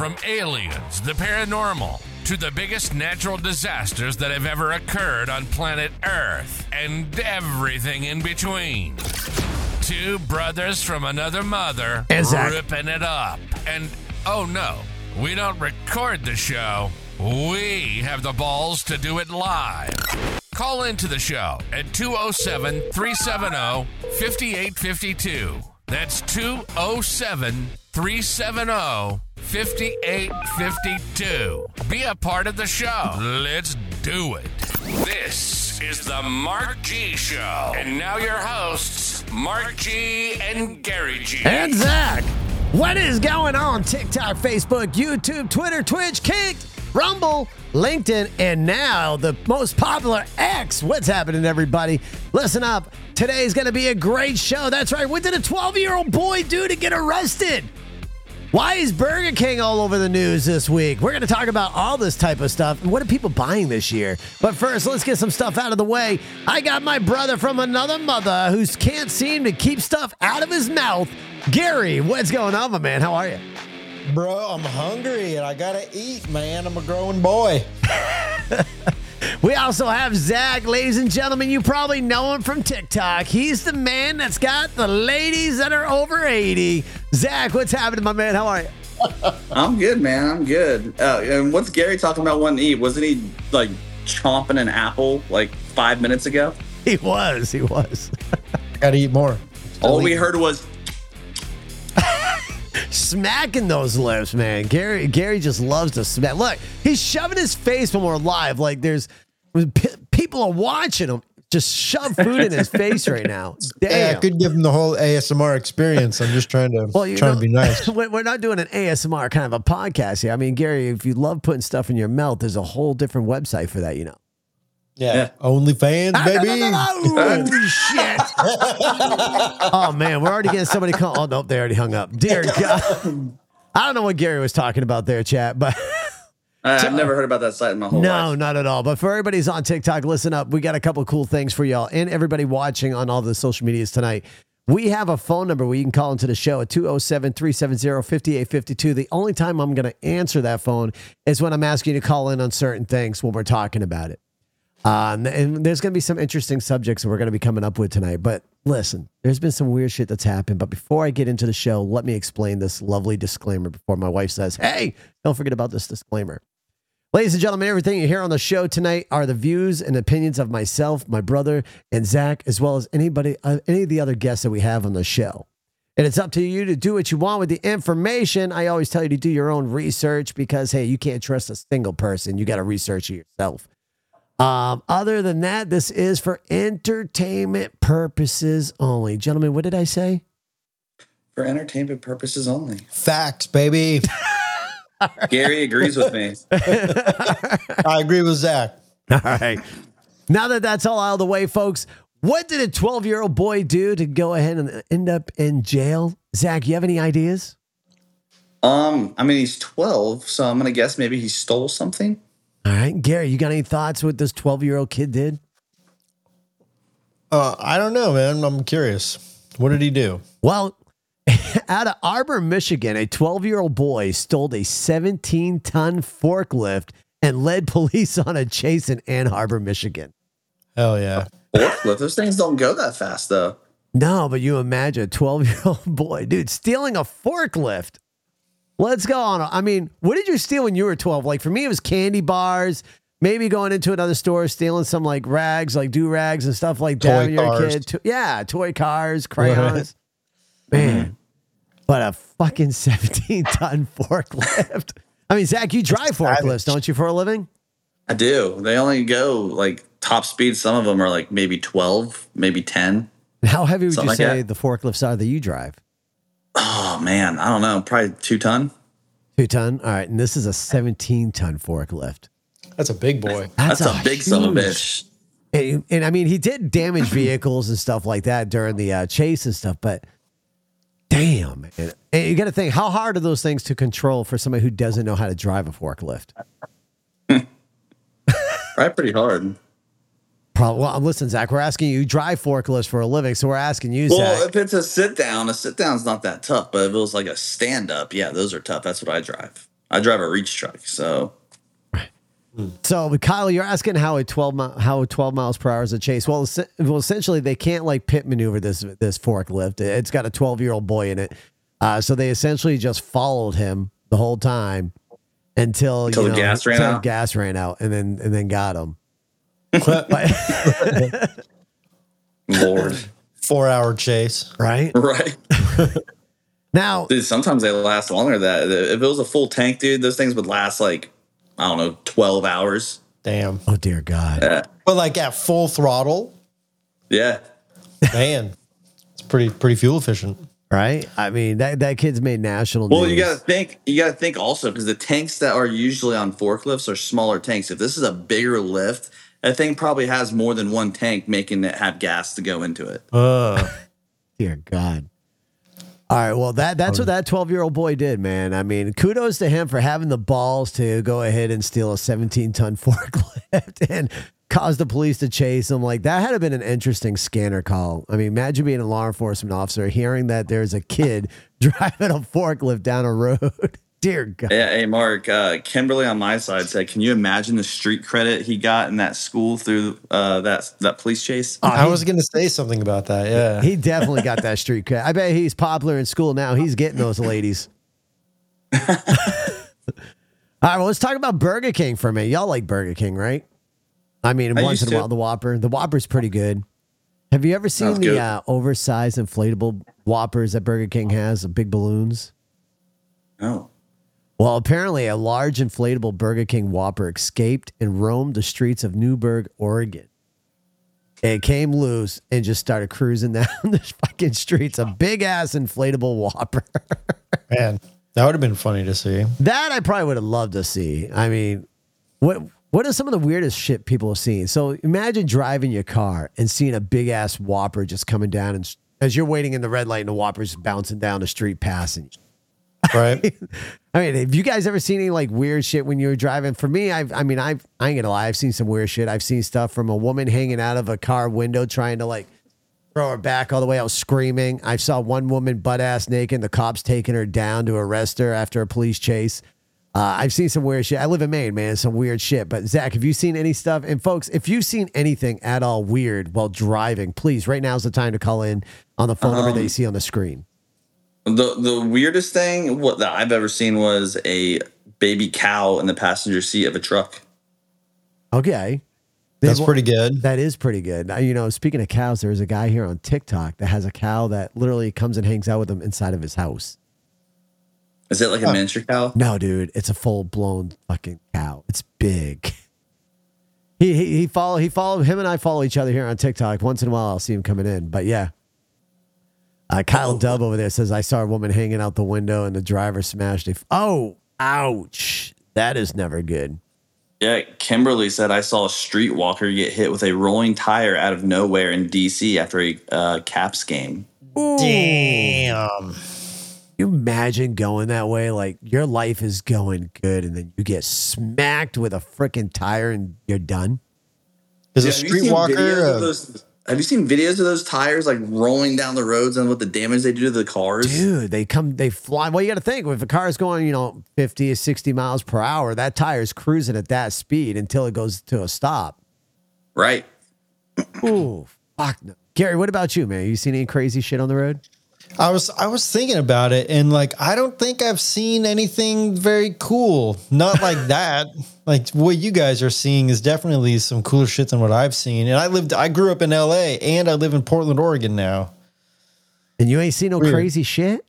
From aliens, the paranormal, to the biggest natural disasters that have ever occurred on planet Earth, and everything in between. Two brothers from another mother And ripping it up. And oh no, we don't record the show. We have the balls to do it live. Call into the show at 207 370 5852. That's 207 370 5852. Be a part of the show. Let's do it. This is the Mark G Show. And now your hosts, Mark G and Gary G. And Zach, what is going on? TikTok, Facebook, YouTube, Twitter, Twitch, Kick, Rumble, LinkedIn, and now the most popular X. What's happening, everybody? Listen up. Today's going to be a great show. That's right. What did a 12 year old boy do to get arrested? Why is Burger King all over the news this week? We're going to talk about all this type of stuff. What are people buying this year? But first, let's get some stuff out of the way. I got my brother from another mother who can't seem to keep stuff out of his mouth. Gary, what's going on, my man? How are you? Bro, I'm hungry and I gotta eat, man. I'm a growing boy. We also have Zach, ladies and gentlemen. You probably know him from TikTok. He's the man that's got the ladies that are over 80. Zach, what's happening, my man? How are you? I'm good, man. I'm good. Uh, and what's Gary talking about wanting to eat? Wasn't he like chomping an apple like five minutes ago? He was. He was. Gotta eat more. All we heard was smacking those lips, man. Gary Gary just loves to smack. Look, he's shoving his face when we're live. Like there's p- people are watching him. Just shove food in his face right now. Yeah, Damn. I could give him the whole ASMR experience. I'm just trying to well, trying know, to be nice. We're not doing an ASMR kind of a podcast here. I mean, Gary, if you love putting stuff in your mouth, there's a whole different website for that. You know. Yeah. Yeah. OnlyFans, Ah, no, no, baby. no, no. Oh, shit. oh, man. We're already getting somebody call. Oh, nope. They already hung up. Dear God. I don't know what Gary was talking about there, chat, but. I- I've never heard about that site in my whole No, life. No, not at all. But for everybody's on TikTok, listen up. We got a couple of cool things for y'all and everybody watching on all the social medias tonight. We have a phone number where you can call into the show at 207 370 5852. The only time I'm going to answer that phone is when I'm asking you to call in on certain things when we're talking about it. Um, and there's going to be some interesting subjects that we're going to be coming up with tonight. But listen, there's been some weird shit that's happened. But before I get into the show, let me explain this lovely disclaimer before my wife says, Hey, don't forget about this disclaimer. Ladies and gentlemen, everything you hear on the show tonight are the views and opinions of myself, my brother, and Zach, as well as anybody, uh, any of the other guests that we have on the show. And it's up to you to do what you want with the information. I always tell you to do your own research because, hey, you can't trust a single person. You got to research it yourself. Um, other than that, this is for entertainment purposes only. Gentlemen, what did I say? For entertainment purposes only. Facts, baby. Gary agrees with me. I agree with Zach. All right. Now that that's all out of the way, folks, what did a 12 year old boy do to go ahead and end up in jail? Zach, you have any ideas? Um, I mean he's 12, so I'm gonna guess maybe he stole something. All right. Gary, you got any thoughts what this 12 year old kid did? Uh, I don't know, man. I'm curious. What did he do? Well, out of Arbor, Michigan, a 12 year old boy stole a 17 ton forklift and led police on a chase in Ann Arbor, Michigan. Hell yeah. Forklift. Those things don't go that fast though. No, but you imagine a 12 year old boy, dude, stealing a forklift. Let's go on. I mean, what did you steal when you were 12? Like for me, it was candy bars, maybe going into another store, stealing some like rags, like do rags and stuff like that Toy when you're a cars. kid. To- yeah, toy cars, crayons. Mm-hmm. Man, but a fucking 17 ton forklift. I mean, Zach, you drive forklifts, don't you, for a living? I do. They only go like top speed. Some of them are like maybe 12, maybe 10. How heavy would you like say that. the forklifts are that you drive? Oh man, I don't know. Probably two ton. Two ton. All right. And this is a 17 ton forklift. That's a big boy. That's, a, big son of a bitch. And, and I mean, he did damage vehicles and stuff like that during the uh, chase and stuff, but damn. man. And you got to think, how hard are those things to control for somebody who doesn't know how to drive a forklift? Probably pretty hard. Probably. Well, listen, Zach, we're asking you, you drive forklifts for a living, so we're asking you, Well, Zach. if it's a sit down, a sit down's not that tough. But if it was like a stand up, yeah, those are tough. That's what I drive. I drive a reach truck, so So, Kyle, you're asking how a 12 mi- how 12 miles per hour is a chase. Well, es- well, essentially, they can't like pit maneuver this this forklift. It's got a 12 year old boy in it, uh, so they essentially just followed him the whole time until Until you the know, gas ran until out? gas ran out, and then and then got him. Lord, Four hour chase. Right right? now, Dude, sometimes they last longer than that. If it was a full tank, dude, those things would last like I don't know, twelve hours. Damn. oh dear God, Yeah, But like at full throttle, yeah. man, it's pretty pretty fuel efficient. right? I mean that that kid's made national Well, news. you got to think. You got to think also because the tanks that are usually on forklifts are smaller tanks. If this is a bigger lift, that thing probably has more than one tank, making it have gas to go into it. Uh, Dear God. All right. Well, that that's what that 12 year old boy did, man. I mean, kudos to him for having the balls to go ahead and steal a 17 ton forklift and cause the police to chase him. Like, that had to have been an interesting scanner call. I mean, imagine being a law enforcement officer, hearing that there's a kid driving a forklift down a road. Dear God. Yeah, hey Mark, uh, Kimberly on my side said, "Can you imagine the street credit he got in that school through uh, that that police chase?" I was gonna say something about that. Yeah. He definitely got that street credit. I bet he's popular in school now. He's getting those ladies. All right, well, let's talk about Burger King for a minute. Y'all like Burger King, right? I mean, I once in a to. while, the Whopper. The Whopper's pretty good. Have you ever seen the uh, oversized inflatable Whoppers that Burger King has, the big balloons? No. Well, apparently, a large inflatable Burger King Whopper escaped and roamed the streets of Newberg, Oregon. It came loose and just started cruising down the fucking streets. A big ass inflatable Whopper. Man, that would have been funny to see. that I probably would have loved to see. I mean, what what is some of the weirdest shit people have seen? So imagine driving your car and seeing a big ass Whopper just coming down, and as you're waiting in the red light, and the Whopper's bouncing down the street passing you. Right? I mean, have you guys ever seen any like weird shit when you were driving? For me, I've, I mean, I've, I ain't gonna lie, I've seen some weird shit. I've seen stuff from a woman hanging out of a car window trying to like throw her back all the way out screaming. I saw one woman butt ass naked, the cops taking her down to arrest her after a police chase. Uh, I've seen some weird shit. I live in Maine, man, some weird shit. But Zach, have you seen any stuff? And folks, if you've seen anything at all weird while driving, please, right now is the time to call in on the phone number that you see on the screen. The the weirdest thing what that I've ever seen was a baby cow in the passenger seat of a truck. Okay. That's Well, pretty good. That is pretty good. Now, You know, speaking of cows, there's a guy here on TikTok that has a cow that literally comes and hangs out with him inside of his house. Is it like a miniature cow? No, dude, it's a full blown fucking cow. It's big. He he he follow he follow him and I follow each other here on TikTok. Once in a while, I'll see him coming in. But yeah, uh, Kyle Dub over there says I saw a woman hanging out the window and the driver smashed it. Oh, ouch! That is never good. Yeah, Kimberly said I saw a streetwalker get hit with a rolling tire out of nowhere in DC after a uh, Caps game. Damn. you imagine going that way? Like your life is going good, and then you get smacked with a freaking tire, and you're done. Is Yeah, a have you streetwalker? Videos of those- have you seen videos of those tires like rolling down the roads and what the damage they do to the cars? Dude, they come, they fly. Well, you got to think if a car is going, you know, 50 or 60 miles per hour, that tire is cruising at that speed until it goes to a stop. Right. Ooh, fuck no. Gary, what about you, man? You seen any crazy shit on the road? I was I was thinking about it and like I don't think I've seen anything very cool. Not like that. Like what you guys are seeing is definitely some cooler shit than what I've seen. And I lived I grew up in LA and I live in Portland, Oregon now. And you ain't seen no Weird. crazy shit?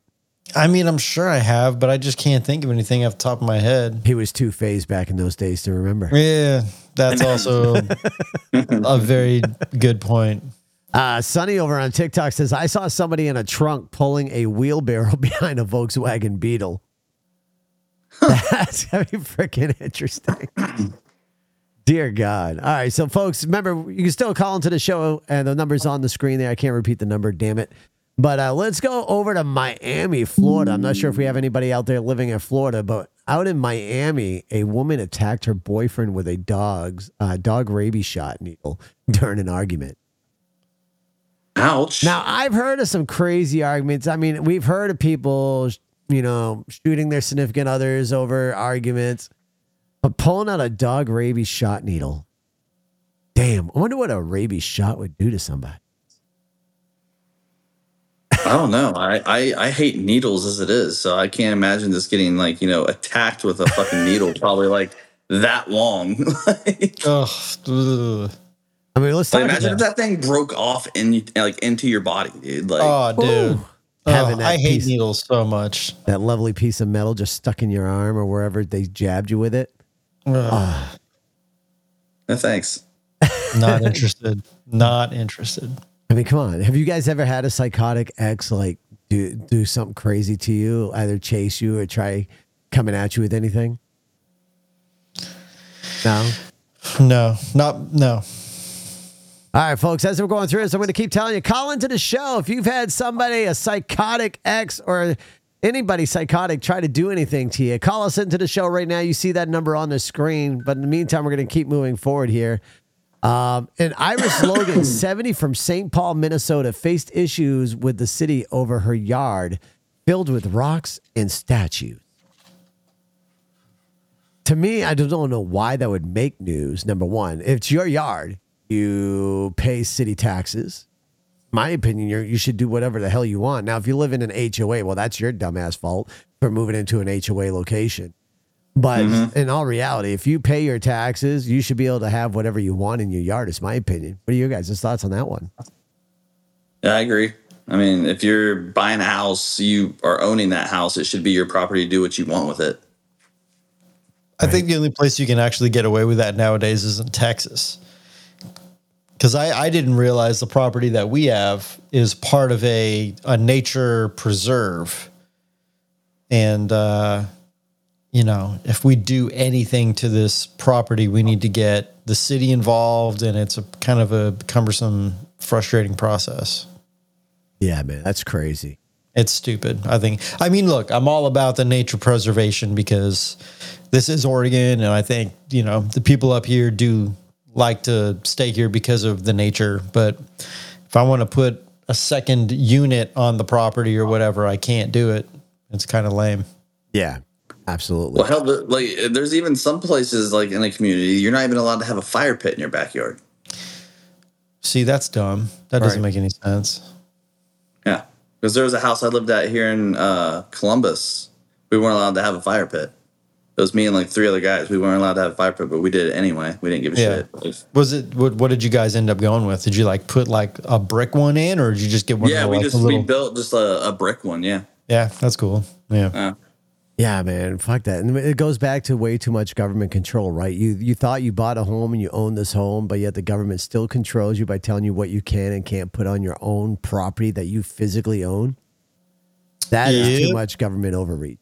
I mean, I'm sure I have, but I just can't think of anything off the top of my head. He was two phased back in those days to remember. Yeah, that's also a very good point. Uh, Sonny over on TikTok says, I saw somebody in a trunk pulling a wheelbarrow behind a Volkswagen Beetle. That's gonna be freaking interesting. Dear God. All right. So, folks, remember, you can still call into the show, and the number's on the screen there. I can't repeat the number, damn it. But uh, let's go over to Miami, Florida. I'm not sure if we have anybody out there living in Florida, but out in Miami, a woman attacked her boyfriend with a dog's uh, dog rabies shot needle during an argument. Ouch. Now, I've heard of some crazy arguments. I mean, we've heard of people you know, shooting their significant others over arguments, but pulling out a dog rabies shot needle. Damn, I wonder what a rabies shot would do to somebody. I don't know. I, I I hate needles as it is, so I can't imagine this getting like you know attacked with a fucking needle, probably like that long. like, Ugh, ugh. I mean, let's talk imagine if that thing broke off in like into your body, dude. Like, Oh, dude. Ooh. Oh, that I hate piece- needles so much. that lovely piece of metal just stuck in your arm or wherever they jabbed you with it. Ugh, no thanks. not interested. Not interested. I mean, come on. Have you guys ever had a psychotic ex like do do something crazy to you, either chase you or try coming at you with anything? No. No, not no. All right, folks, as we're going through this, I'm going to keep telling you, call into the show. If you've had somebody, a psychotic ex or anybody psychotic, try to do anything to you, call us into the show right now. You see that number on the screen. But in the meantime, we're going to keep moving forward here. Um, and Iris Logan, 70 from St. Paul, Minnesota, faced issues with the city over her yard filled with rocks and statues. To me, I just don't know why that would make news. Number one, if it's your yard, you pay city taxes. My opinion, you you should do whatever the hell you want. Now, if you live in an HOA, well, that's your dumbass fault for moving into an HOA location. But mm-hmm. in all reality, if you pay your taxes, you should be able to have whatever you want in your yard. Is my opinion. What are your guys' thoughts on that one? Yeah, I agree. I mean, if you're buying a house, you are owning that house. It should be your property. Do what you want with it. I think the only place you can actually get away with that nowadays is in Texas. Because I, I didn't realize the property that we have is part of a, a nature preserve. And, uh, you know, if we do anything to this property, we need to get the city involved, and it's a kind of a cumbersome, frustrating process. Yeah, man, that's crazy. It's stupid. I think. I mean, look, I'm all about the nature preservation because this is Oregon, and I think you know the people up here do like to stay here because of the nature. But if I want to put a second unit on the property or whatever, I can't do it. It's kind of lame. Yeah, absolutely. Well, hell, like there's even some places like in a community you're not even allowed to have a fire pit in your backyard. See, that's dumb. That doesn't make any sense. Yeah, because there was a house I lived at here in uh, Columbus. We weren't allowed to have a fire pit. It was me and like three other guys. We weren't allowed to have a fire pit, but we did it anyway. We didn't give a Yeah. shit. Was it? What, what did you guys end up going with? Did you like put like a brick one in, or did you just get one? yeah, of the, we like, just the we built just a, a brick one. Yeah. Yeah, that's cool. Yeah. Uh, Yeah, man, fuck that. And it goes back to way too much government control, right? You you thought you bought a home and you own this home, but yet the government still controls you by telling you what you can and can't put on your own property that you physically own. That is too much government overreach.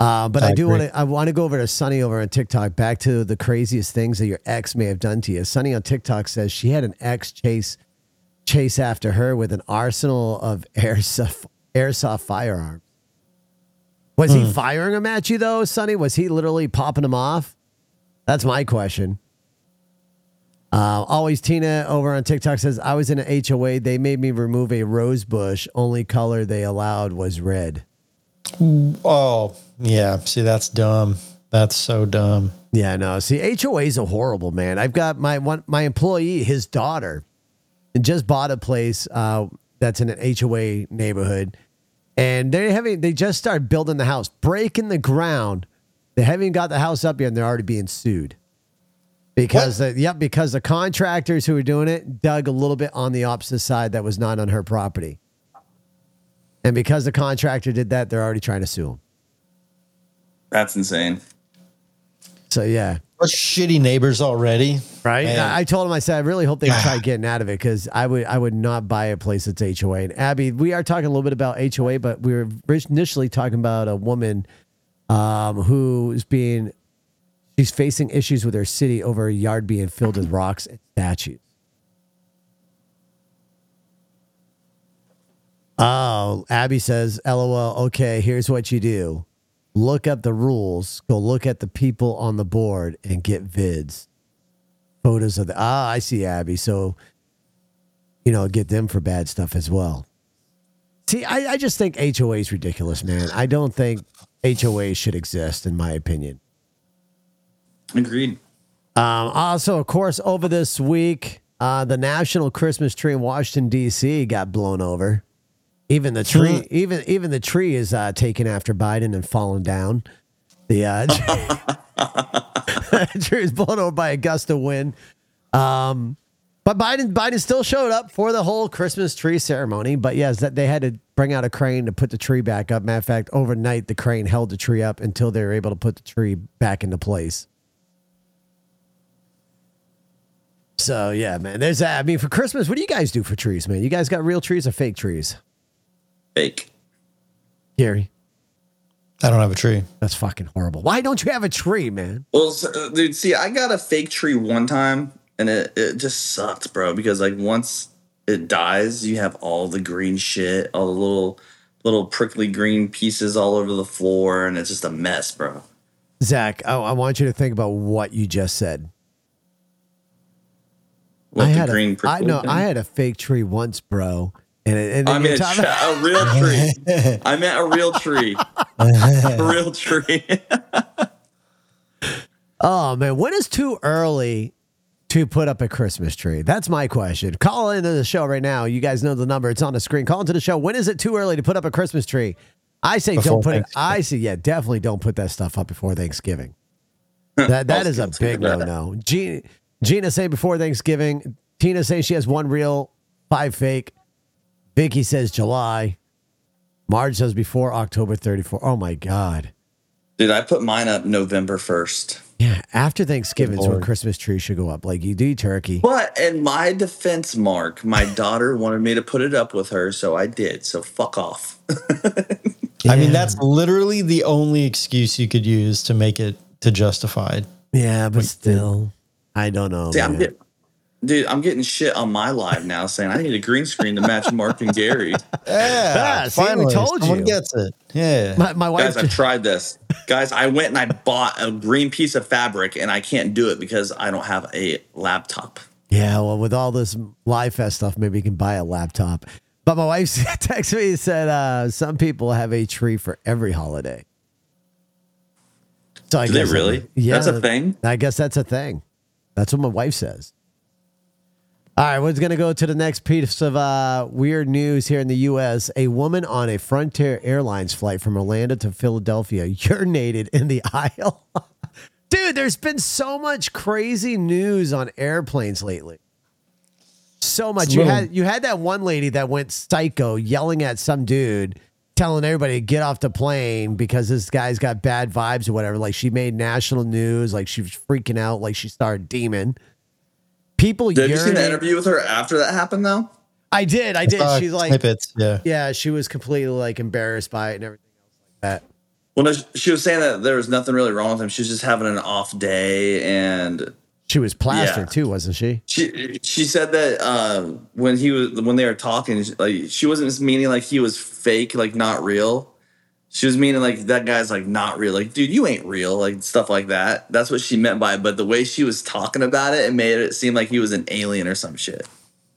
Uh, but I, I do want to. I want to go over to Sunny over on TikTok. Back to the craziest things that your ex may have done to you. Sunny on TikTok says she had an ex chase chase after her with an arsenal of airsoft airsoft firearms. Was he firing them at you though, Sonny? Was he literally popping them off? That's my question. Uh, always Tina over on TikTok says I was in an HOA. They made me remove a rose bush. Only color they allowed was red. Oh, yeah. See, that's dumb. That's so dumb. Yeah, no. See, HOAs are horrible, man. I've got my one my employee, his daughter, just bought a place uh, that's in an HOA neighborhood, and they're having they just started building the house, breaking the ground. They haven't got the house up yet, and they're already being sued because the, yep, because the contractors who were doing it dug a little bit on the opposite side that was not on her property, and because the contractor did that, they're already trying to sue him. That's insane. So yeah, What shitty neighbors already. Right. Man. I I told him, I said, I really hope they try getting out of it because I would, I would not buy a place that's HOA. And Abby, we are talking a little bit about HOA, but we were initially talking about a woman um, who is being, she's facing issues with her city over a yard being filled with rocks and statues. Oh, Abby says, LOL. Okay, here's what you do look up the rules, go look at the people on the board and get vids photos of the ah i see abby so you know get them for bad stuff as well See, I, I just think HOA is ridiculous, man. I don't think HOA should exist, in my opinion. Agreed. Um, also, of course, over this week, uh, the national Christmas tree in Washington D.C. got blown over. Even the tree, even even the tree is uh, taken after Biden and fallen down. The uh, tree is blown over by a gust of wind. Um, but Biden Biden still showed up for the whole Christmas tree ceremony. But yes, that they had to bring out a crane to put the tree back up. Matter of fact, overnight the crane held the tree up until they were able to put the tree back into place. So yeah, man. There's that. I mean, for Christmas, what do you guys do for trees, man? You guys got real trees or fake trees? Fake. Gary, I don't have a tree. that's fucking horrible. Why don't you have a tree, man? Well, so, uh, dude, see, I got a fake tree one time, and it it just sucked, bro. Because like once it dies, you have all the green shit, all the little little prickly green pieces all over the floor, and it's just a mess, bro. Zach, I, I want you to think about what you just said. What I the had green a, I prickly know thing? I had a fake tree once, bro. And, and I then mean, you're a, talking- tra- a real tree. I meant a real tree. a real tree. oh man, when is too early to put up a Christmas tree? That's my question. Call into the show right now. You guys know the number; it's on the screen. Call into the show. When is it too early to put up a Christmas tree? I say Before don't put it. I say yeah, definitely don't put that stuff up before Thanksgiving. That that is a big no no. Gina, Gina say before Thanksgiving. Tina saying she has one real, five fake. Vicky says July. Marge says before October 34. Oh my God. Dude, I put mine up November 1st. Yeah, after Thanksgiving is when Christmas trees should go up. Like you do turkey. But in my defense, Mark, my daughter wanted me to put it up with her, so I did. So fuck off. I mean, that's literally the only excuse you could use to make it to justified. Yeah, but still, I don't know. See, I'm get, dude, I'm getting shit on my live now saying I need a green screen to match Mark and Gary. Ah, see, we told someone you. gets it. Yeah. my, my wife. Guys, I've tried this. Guys, I went and I bought a green piece of fabric and I can't do it because I don't have a laptop. Yeah, well, with all this live fest stuff, maybe you can buy a laptop. But my wife texted me and said uh, some people have a tree for every holiday. So I Do they guess- really? Yeah, That's a thing? I guess that's a thing. That's what my wife says. All right, we're going to go to the next piece of uh, weird news here in the U.S. A woman on a Frontier Airlines flight from Orlando to Philadelphia urinated in the aisle. Dude, there's been so much crazy news on airplanes lately. So much. You had you had that one lady that went psycho yelling at some dude, telling everybody to get off the plane because this guy's got bad vibes or whatever. Like she made national news, like she was freaking out, like she started demon. People Did you see the urinate- interview with her after that happened though? I did, I did. Uh, She's like snippets. Yeah. Yeah, she was completely like embarrassed by it and everything else like that. Well, no, she was saying that there was nothing really wrong with him. She was just having an off day, and She was plastered Yeah. too, wasn't she? she she said that uh, when he was when they were talking, like she wasn't meaning like he was fake, like not real. She was meaning like that guy's like not real, like dude, you ain't real, like stuff like that. That's what she meant by it. But the way she was talking about it, it made it seem like he was an alien or some shit.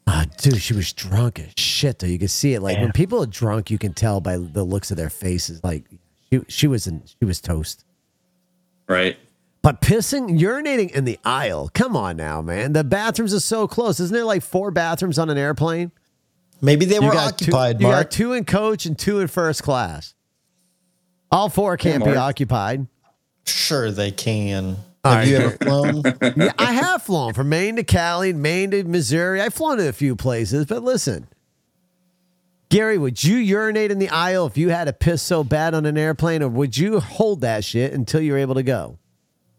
Ah, dude, she was drunk as shit though. You could see it. Like when people are drunk, you can tell by the looks of their faces. Like she she was in, she was toast. Right? But pissing, urinating in the aisle. Come on now, man. The bathrooms are so close. Isn't there like four bathrooms on an airplane? Maybe they You were got two- occupied, you Mark. got two in coach and two in first class. All four can't be occupied. Sure, they can. All Have you ever flown? yeah, I have flown from Maine to Cali, Maine to Missouri. I've flown to a few places, but listen, Gary, would you urinate in the aisle if you had to piss so bad on an airplane, or would you hold that shit until you're able to go?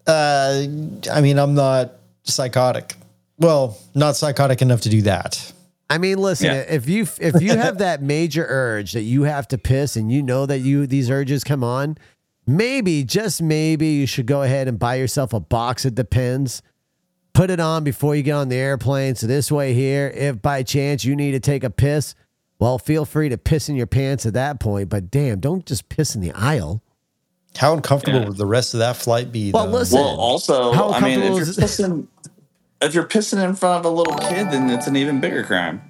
uh, I mean, I'm not psychotic. Well, not psychotic enough to do that. I mean, listen, Yeah. if you if you have that major urge that you have to piss and you know that you these urges come on, maybe just maybe you should go ahead and buy yourself a box of Depends. Put it on before you get on the airplane. So this way here, if by chance you need to take a piss, well, feel free to piss in your pants at that point. But damn, don't just piss in the aisle. How uncomfortable Yeah. would the rest of that flight be? Well, though? listen- Well, also, How I mean, if you're pissing, if you're pissing in front of a little kid, then it's an even bigger crime.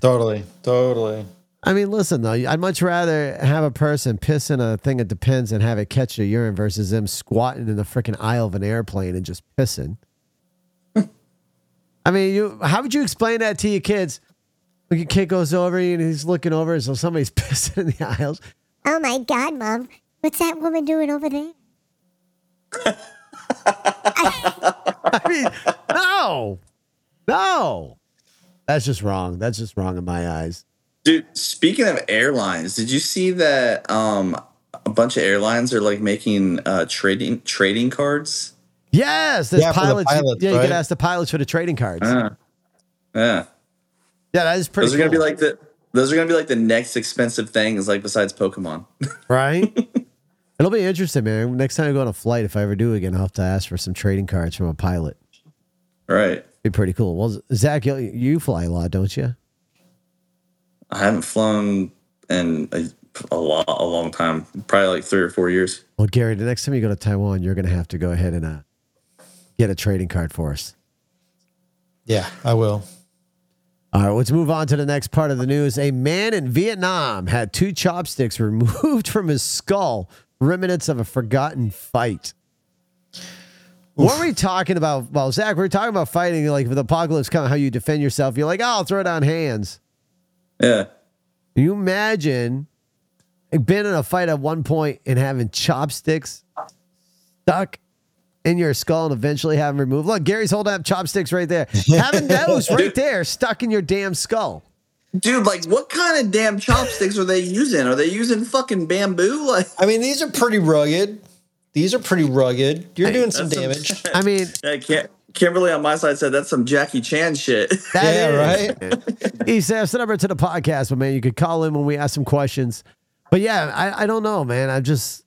Totally, totally. I mean, listen though, I'd much rather have a person piss in a thing that depends and have it catch the urine versus them squatting in the freaking aisle of an airplane and just pissing. I mean, you how would you explain that to your kids? Like your kid goes over and he's looking over, and so somebody's pissing in the aisles. Oh my God, Mom. What's that woman doing over there? I mean, no, no, that's just wrong. That's just wrong in my eyes. Dude, speaking of airlines, did you see that um a bunch of airlines are like making uh trading trading cards? Yes, there's Yeah, for the pilots. pilots, yeah, you right? could ask the pilots for the trading cards. Uh, yeah. yeah, that is pretty. Those are gonna be like the those are gonna be like the next expensive things like besides Pokemon. right? It'll be interesting, man. Next time I go on a flight, if I ever do again, I'll have to ask for some trading cards from a pilot. Right. Be pretty cool. Well, Zach, you, you fly a lot, don't you? I haven't flown in a, a lot a long time. Probably like three or four years. Well, Gary, the next time you go to Taiwan, you're going to have to go ahead and uh, get a trading card for us. Yeah, I will. All right, let's move on to the next part of the news. A man in Vietnam had two chopsticks removed from his skull, remnants of a forgotten fight. What were we talking about? Well, Zach, we were talking about fighting, like with apocalypse coming, how you defend yourself. You're like, oh, I'll throw down hands. Yeah. Can you imagine being in a fight at one point and having chopsticks stuck in your skull and eventually having removed? Look, Gary's holding up chopsticks right there. having those right there stuck in your damn skull. Dude, like what kind of damn chopsticks are they using? Are they using fucking bamboo? Like I mean, these are pretty rugged. These are pretty rugged. You're Hey, doing some that's damage. I mean, Yeah, Kim- Kimberly on my side said that's some Jackie Chan shit. that Yeah, is- right? He says the number to the podcast, but man, you could call in when we ask some questions. But yeah, I, I don't know, man. I'm just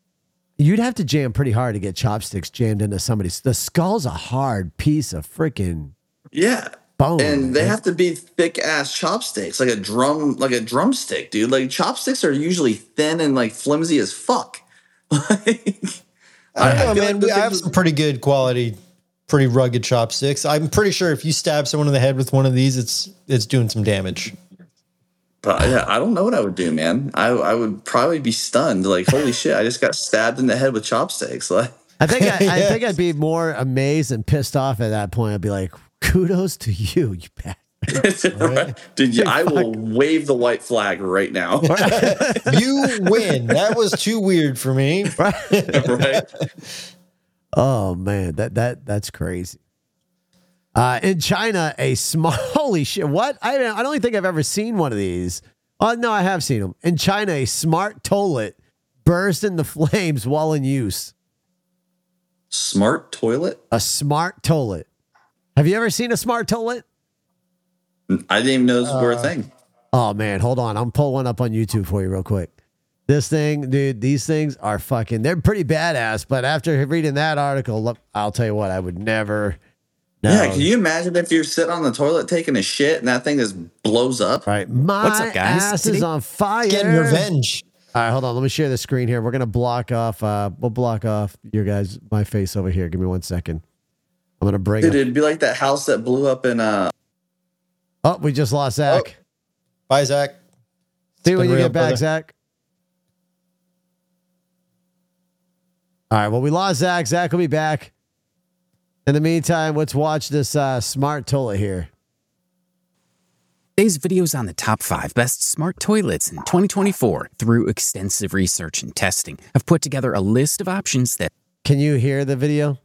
you'd have to jam pretty hard to get chopsticks jammed into somebody's. The skull's a hard piece of freaking yeah. bone. And they man. have to be thick ass chopsticks, like a drum, like a drumstick, dude. Like chopsticks are usually thin and like flimsy as fuck. Like, I don't know, feel man. like we, I have some pretty good quality, pretty rugged chopsticks. I'm pretty sure if you stab someone in the head with one of these, it's it's doing some damage. But yeah, I don't know what I would do, man. I I would probably be stunned. Like, holy shit, I just got stabbed in the head with chopsticks. Like, I think I, I Yeah. think I'd be more amazed and pissed off at that point. I'd be like, "Kudos to you, you bastard." dude, yeah, I will wave the white flag right now. You win. That was too weird for me. right? Oh man, that that that's crazy. Uh, in China, a small holy shit. What? I don't, I don't think I've ever seen one of these. Oh no, I have seen them. In China, a smart toilet burst into flames while in use. Smart toilet. A smart toilet. Have you ever seen a smart toilet? I didn't even know those were a thing. Oh man, hold on. I'm pull one up on YouTube for you real quick. This thing, dude, these things are fucking they're pretty badass, but after reading that article, look, I'll tell you what, I would never no. Yeah, can you imagine if you're sitting on the toilet taking a shit and that thing just blows up? Right. My What's up, guys? ass is on fire. Getting revenge. All right, hold on. Let me share the screen here. We're gonna block off uh we'll block off your guys my face over here. Give me one second. I'm gonna bring Dude, up- it'd be like that house that blew up in uh Oh, we just lost Zach. Bye, Zach. See when you real, get back, brother. Zach. All right. Well, we lost Zach. Zach will be back. In the meantime, let's watch this uh, smart toilet here. Today's videos on the top five best smart toilets in 2024 through extensive research and testing have put together a list of options that Can you hear the video?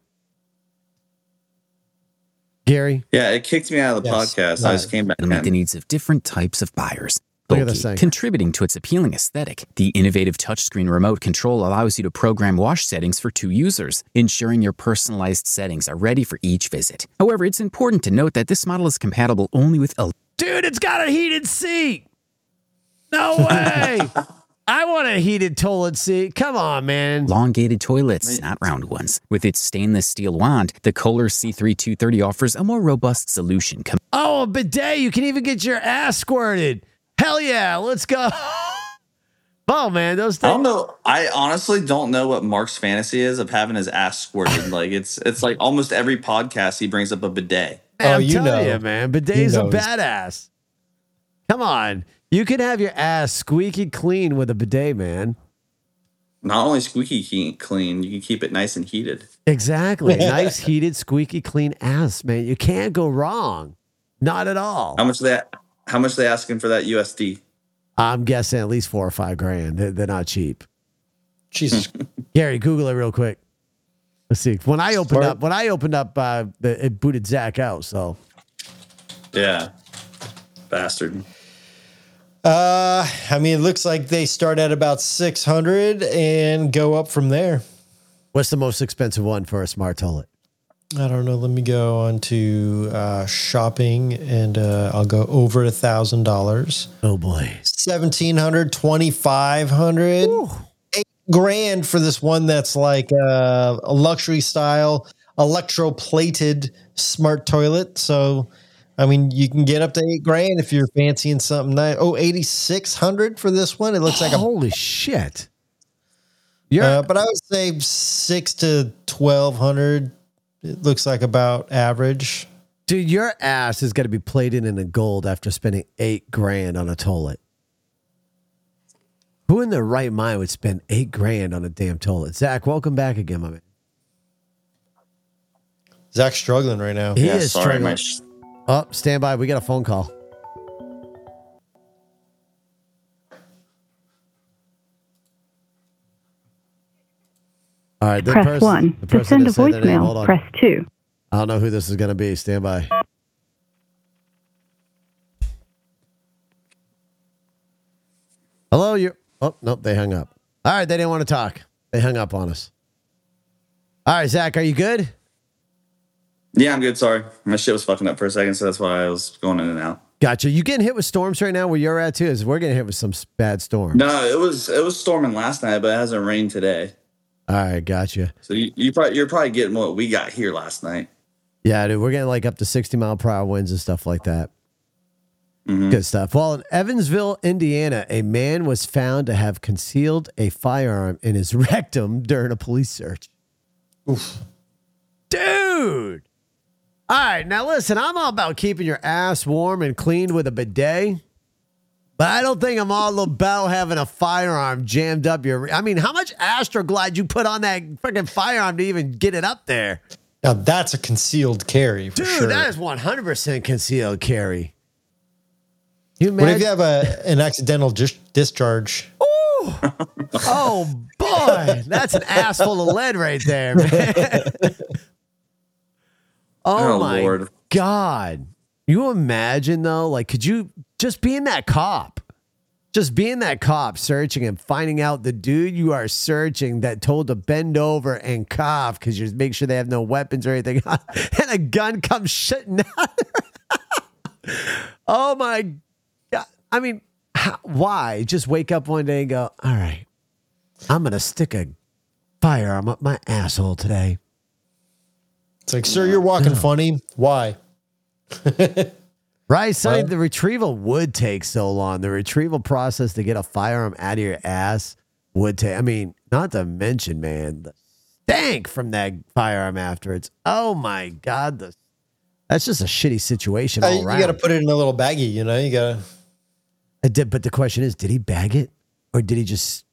Gary? Yeah, it kicked me out of the Yes. podcast. I just came back meet the needs of different types of buyers. Look at this Bulky, thing. contributing to its appealing aesthetic. The innovative touchscreen remote control allows you to program wash settings for two users, ensuring your personalized settings are ready for each visit. However, it's important to note that this model is compatible only with a Dude, it's got a heated seat. No way. I want a heated toilet seat. Come on, man. elongated toilets, not round ones. With its stainless steel wand, the Kohler C3230 offers a more robust solution Oh, a bidet. You can even get your ass squirted. Hell yeah. Let's go. Oh, man. Those things. I don't know. I honestly don't know what Mark's fantasy is of having his ass squirted. like it's it's like almost every podcast he brings up a bidet. Man, Oh, I'm you telling know. you, man. Bidet's He a badass. Come on. You can have your ass squeaky clean with a bidet, man. Not only squeaky clean, you can keep it nice and heated. Exactly. nice, heated, squeaky clean ass, man. You can't go wrong. Not at all. How much they how much they asking for that USD? I'm guessing at least four or five grand. They're, they're not cheap. Jesus. Gary, Google it real quick. Let's see. When I opened Smart. up, when I opened up, uh, the, it booted Zach out. So Yeah. Bastard. Uh, I mean, it looks like they start at about 600 and go up from there. what's the most expensive one for a smart toilet? I don't know. Let me go on to uh, shopping and uh, I'll go over a thousand dollars. Oh boy. 1700 2500 eight grand for this one that's like uh, a luxury style electroplated smart toilet so i mean you can get up to eight grand if you're fancying something nice oh 8600 for this one it looks like a Holy shit. You're, uh, but i would say six to 1200 it looks like about average dude, your ass is going to be plated in a gold after spending eight grand on a toilet. Who in their right mind would spend eight grand on a damn toilet? Zach, welcome back again, my man. zach's struggling right now He yeah, is sorry, struggling. my sh- Oh, stand by. We got a phone call. All right, press person- 1. the To send a that said their name, hold voicemail, press 2. I don't know who this is going to be. Stand by. Hello, you. Oh, nope, they hung up. All right, they didn't want to talk. They hung up on us. All right, Zach, are you good? Yeah, I'm good. Sorry. My shit was fucking up for a second, so that's why I was going in and out. Gotcha. You getting hit with storms right now where you're at too? Is we're getting hit with some bad storms. No, it was it was storming last night, but it hasn't rained today. All right, gotcha. So you, you probably you're probably getting what we got here last night. Yeah, dude, we're getting like up to 60 mile per hour winds and stuff like that. Mhm. Good stuff. Well, in Evansville, Indiana, a man was found to have concealed a firearm in his rectum during a police search. Oof. Dude. All right, now listen, I'm all about keeping your ass warm and clean with a bidet. But I don't think I'm all about having a firearm jammed up your. I mean, how much Astroglide you put on that freaking firearm to even get it up there? now that's a concealed carry for Dude, sure that is 100% concealed carry. You what if you have a an accidental dis- discharge oh boy, that's an ass full of lead right there, man. oh, Oh, my Lord. god! You imagine though, like, could you just being that cop, just being that cop searching and finding out the dude you are searching that told to bend over and cough because you just make sure they have no weapons or anything, and a gun comes shitting out. oh my god! I mean, how, why? Just wake up one day and go, all right, I'm gonna stick a firearm up my asshole today. It's like, sir, you're walking funny. Why? Right, Sonny, Well- the retrieval would take so long. The retrieval process to get a firearm out of your ass would take. I mean, not to mention, man, the stank from that firearm afterwards. Oh my god, the that's just a shitty situation Uh, you got to put it in a little baggie, you know. You got to. I did, but the question is, did he bag it or did he just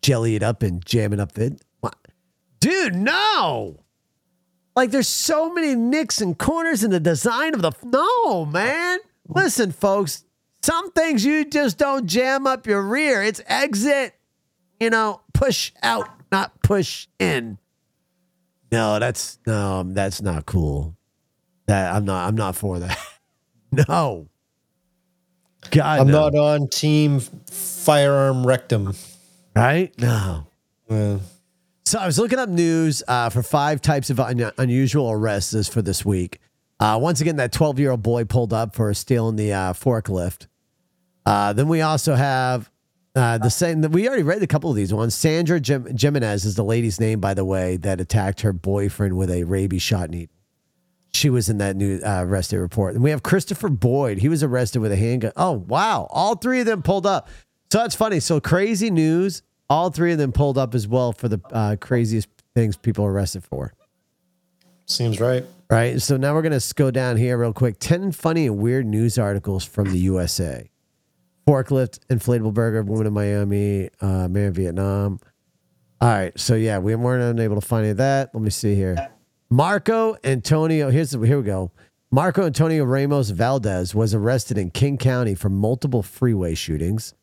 jelly it up and jam it up it? What? Dude, no. Like there's so many nicks and corners in the design of the no, man. Listen, folks, some things you just don't jam up your rear. It's exit, you know, push out, not push in. No, that's no, that's not cool. That I'm not I'm not for that. no. God, I'm no. not on team firearm rectum. right? No. Uh, So I was looking up news uh, for five types of un- unusual arrests for this week. Uh, once again, that 12 year old boy pulled up for stealing the uh, forklift. Uh, then we also have uh, the same. We already read a couple of these ones. Sandra Gim- Jimenez is the lady's name, by the way, that attacked her boyfriend with a rabies shot needle. She was in that new uh, arrested report. And we have Christopher Boyd. He was arrested with a handgun. Oh, wow. All three of them pulled up. So that's funny. So crazy news. All three of them pulled up as well for the uh, craziest things people are arrested for. seems right. Right. So now we're going to go down here real quick 10 funny and weird news articles from the USA. forklift, inflatable burger, woman in Miami, uh, man in Vietnam. All right, so yeah, we weren't unable to find any of that. Let me see here. Marco Antonio. Here's here we go. Marco Antonio Ramos Valdez was arrested in King County for multiple freeway shootings.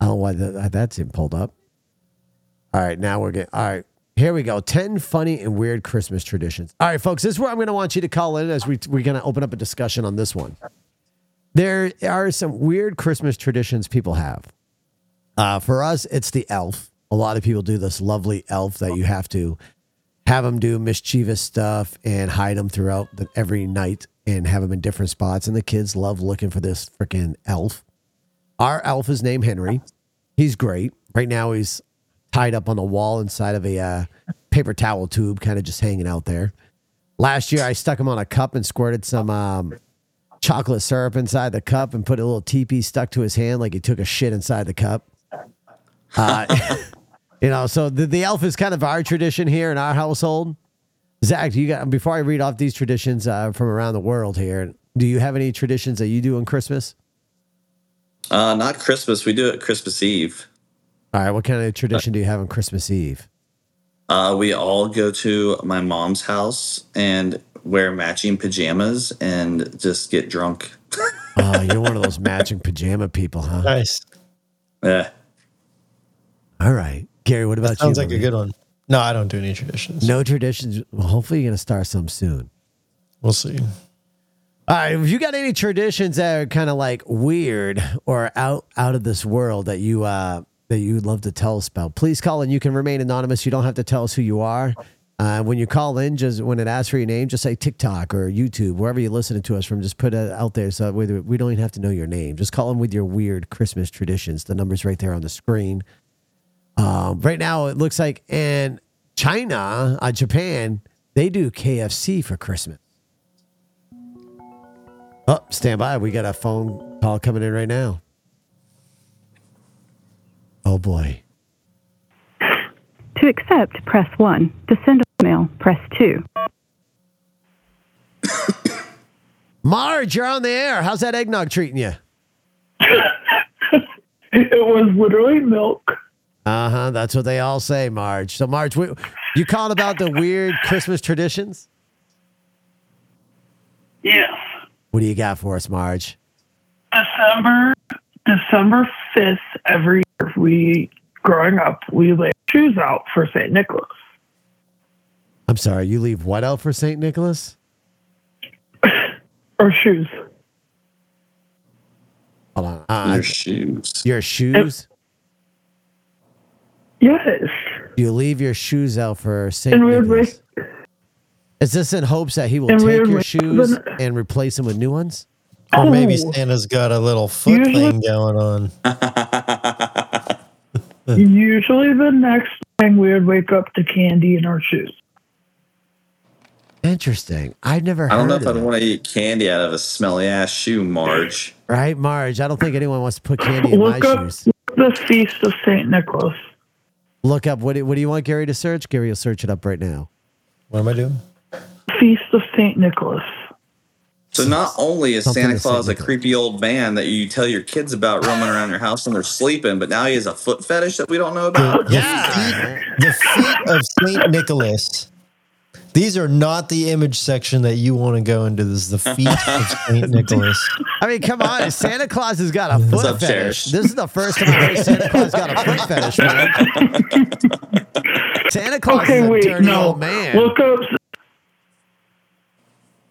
I don't know why that, that's been pulled up. All right, now we're getting. All right, here we go. 10 funny and weird Christmas traditions. All right, folks, this is where I'm going to want you to call in as we, we're going to open up a discussion on this one. There are some weird Christmas traditions people have. Uh, for us, it's the elf. A lot of people do this lovely elf that you have to have them do mischievous stuff and hide them throughout the, every night and have them in different spots. And the kids love looking for this freaking elf. Our elf is named Henry. He's great. Right now, he's tied up on the wall inside of a uh, paper towel tube, kind of just hanging out there. Last year, I stuck him on a cup and squirted some um, chocolate syrup inside the cup and put a little teepee stuck to his hand like he took a shit inside the cup. Uh, you know, so the, the elf is kind of our tradition here in our household. Zach, you got before I read off these traditions uh, from around the world here. Do you have any traditions that you do on Christmas? Uh, not Christmas. We do it Christmas Eve. All right, what kind of tradition do you have on Christmas Eve? Uh, we all go to my mom's house and wear matching pajamas and just get drunk. Oh, you're one of those matching pajama people, huh? Nice. Yeah. All right, Gary. What about Sounds you? Sounds like a good one. No, I don't do any traditions. No traditions. Well, hopefully, you're gonna start some soon. We'll see. All right, if you got any traditions that are kind of like weird or out out of this world that you uh that you'd love to tell us about, please call in. You can remain anonymous. You don't have to tell us who you are. Uh, when you call in, just when it asks for your name, just say TikTok or YouTube, wherever you're listening to us from. Just put it out there so we, we don't even have to know your name. Just call in with your weird Christmas traditions. The number's right there on the screen. Um, right now, it looks like in China, uh, Japan, they do KFC for Christmas. Oh, stand by. We got a phone call coming in right now. Oh boy. To accept, press 1. To send a mail, press 2. Marge, you're on the air. How's that eggnog treating you? It was literally milk. Uh huh. That's what they all say, Marge. So, Marge, we, you calling about the weird Christmas traditions? Yes. What do you got for us, Marge? December December fifth every year we growing up we lay shoes out for Saint Nicholas. I'm sorry, you leave what out for St. Nicholas? Or shoes. Hold on. Uh, Your shoes. your shoes? Yes. You leave your shoes out for St. And we Nicholas. Is this in hopes that he will And take your wake shoes up and- and replace them with new ones? Or maybe Oh. Santa's got a little foot thing going on. Usually the next thing we would wake up to candy in our shoes. Interesting. I've never I don't know of if I'd want to eat candy out of a smelly ass shoe, Marge. Right, Marge? I don't think anyone wants to put candy in my Look up shoes. the feast of Saint Nicholas. Look up what do, what do you want Gary to search? Gary will search it up right now. What am I doing? Feast of Saint Nicholas. So not only is Something Santa Claus say a creepy old man that you tell your kids about roaming around your house when they're sleeping, but now he has a foot fetish that we don't know about. Yeah. The feet of Saint Nicholas. These are not the image section that you want to go into. This is the feet of Saint Nicholas. I mean, come on. Santa Claus has got a foot up, fetish. Cherish? This is the first time I heard Santa Claus got a foot fetish, man. Santa Claus Okay, is a wait, dirty no. old man. Look up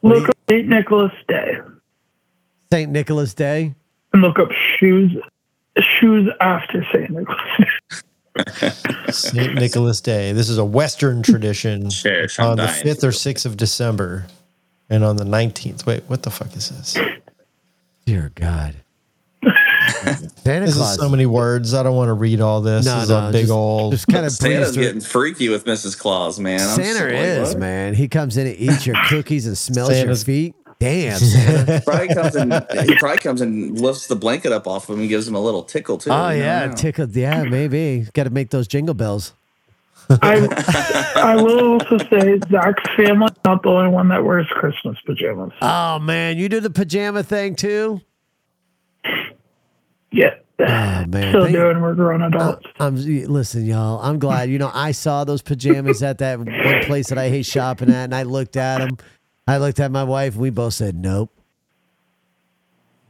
What do look you- up Saint Nicholas Day. St. Nicholas Day. and look up shoes shoes after Saint Nicholas. Saint Nicholas Day. This is a Western tradition Cherish, on the 5th or 6th of December and on the 19th. Wait, what the fuck is this? Dear God. Santa This Claus. is so many words. I don't want to read all this. No, this is no, a big just- old. Just kind of breeze Santa's getting freaky with Mrs. Claus, man. I'm Santa so is, what? man. He comes in and eats your cookies and smells Santa's- your feet. Damn, Santa. Probably comes and he probably comes and lifts the blanket up off of him and gives him a little tickle too. oh yeah, never know. tickled. Yeah, maybe. Got to make those jingle bells. I I will also say Zach's family not the only one that wears Christmas pajamas. Oh man, you do the pajama thing too. Yeah. Oh man, Still Thank- doing. We're grown adults. I'm listen, y'all. I'm glad. You know, I saw those pajamas at that one place that I hate shopping at, and I looked at them. I looked at my wife, and we both said nope.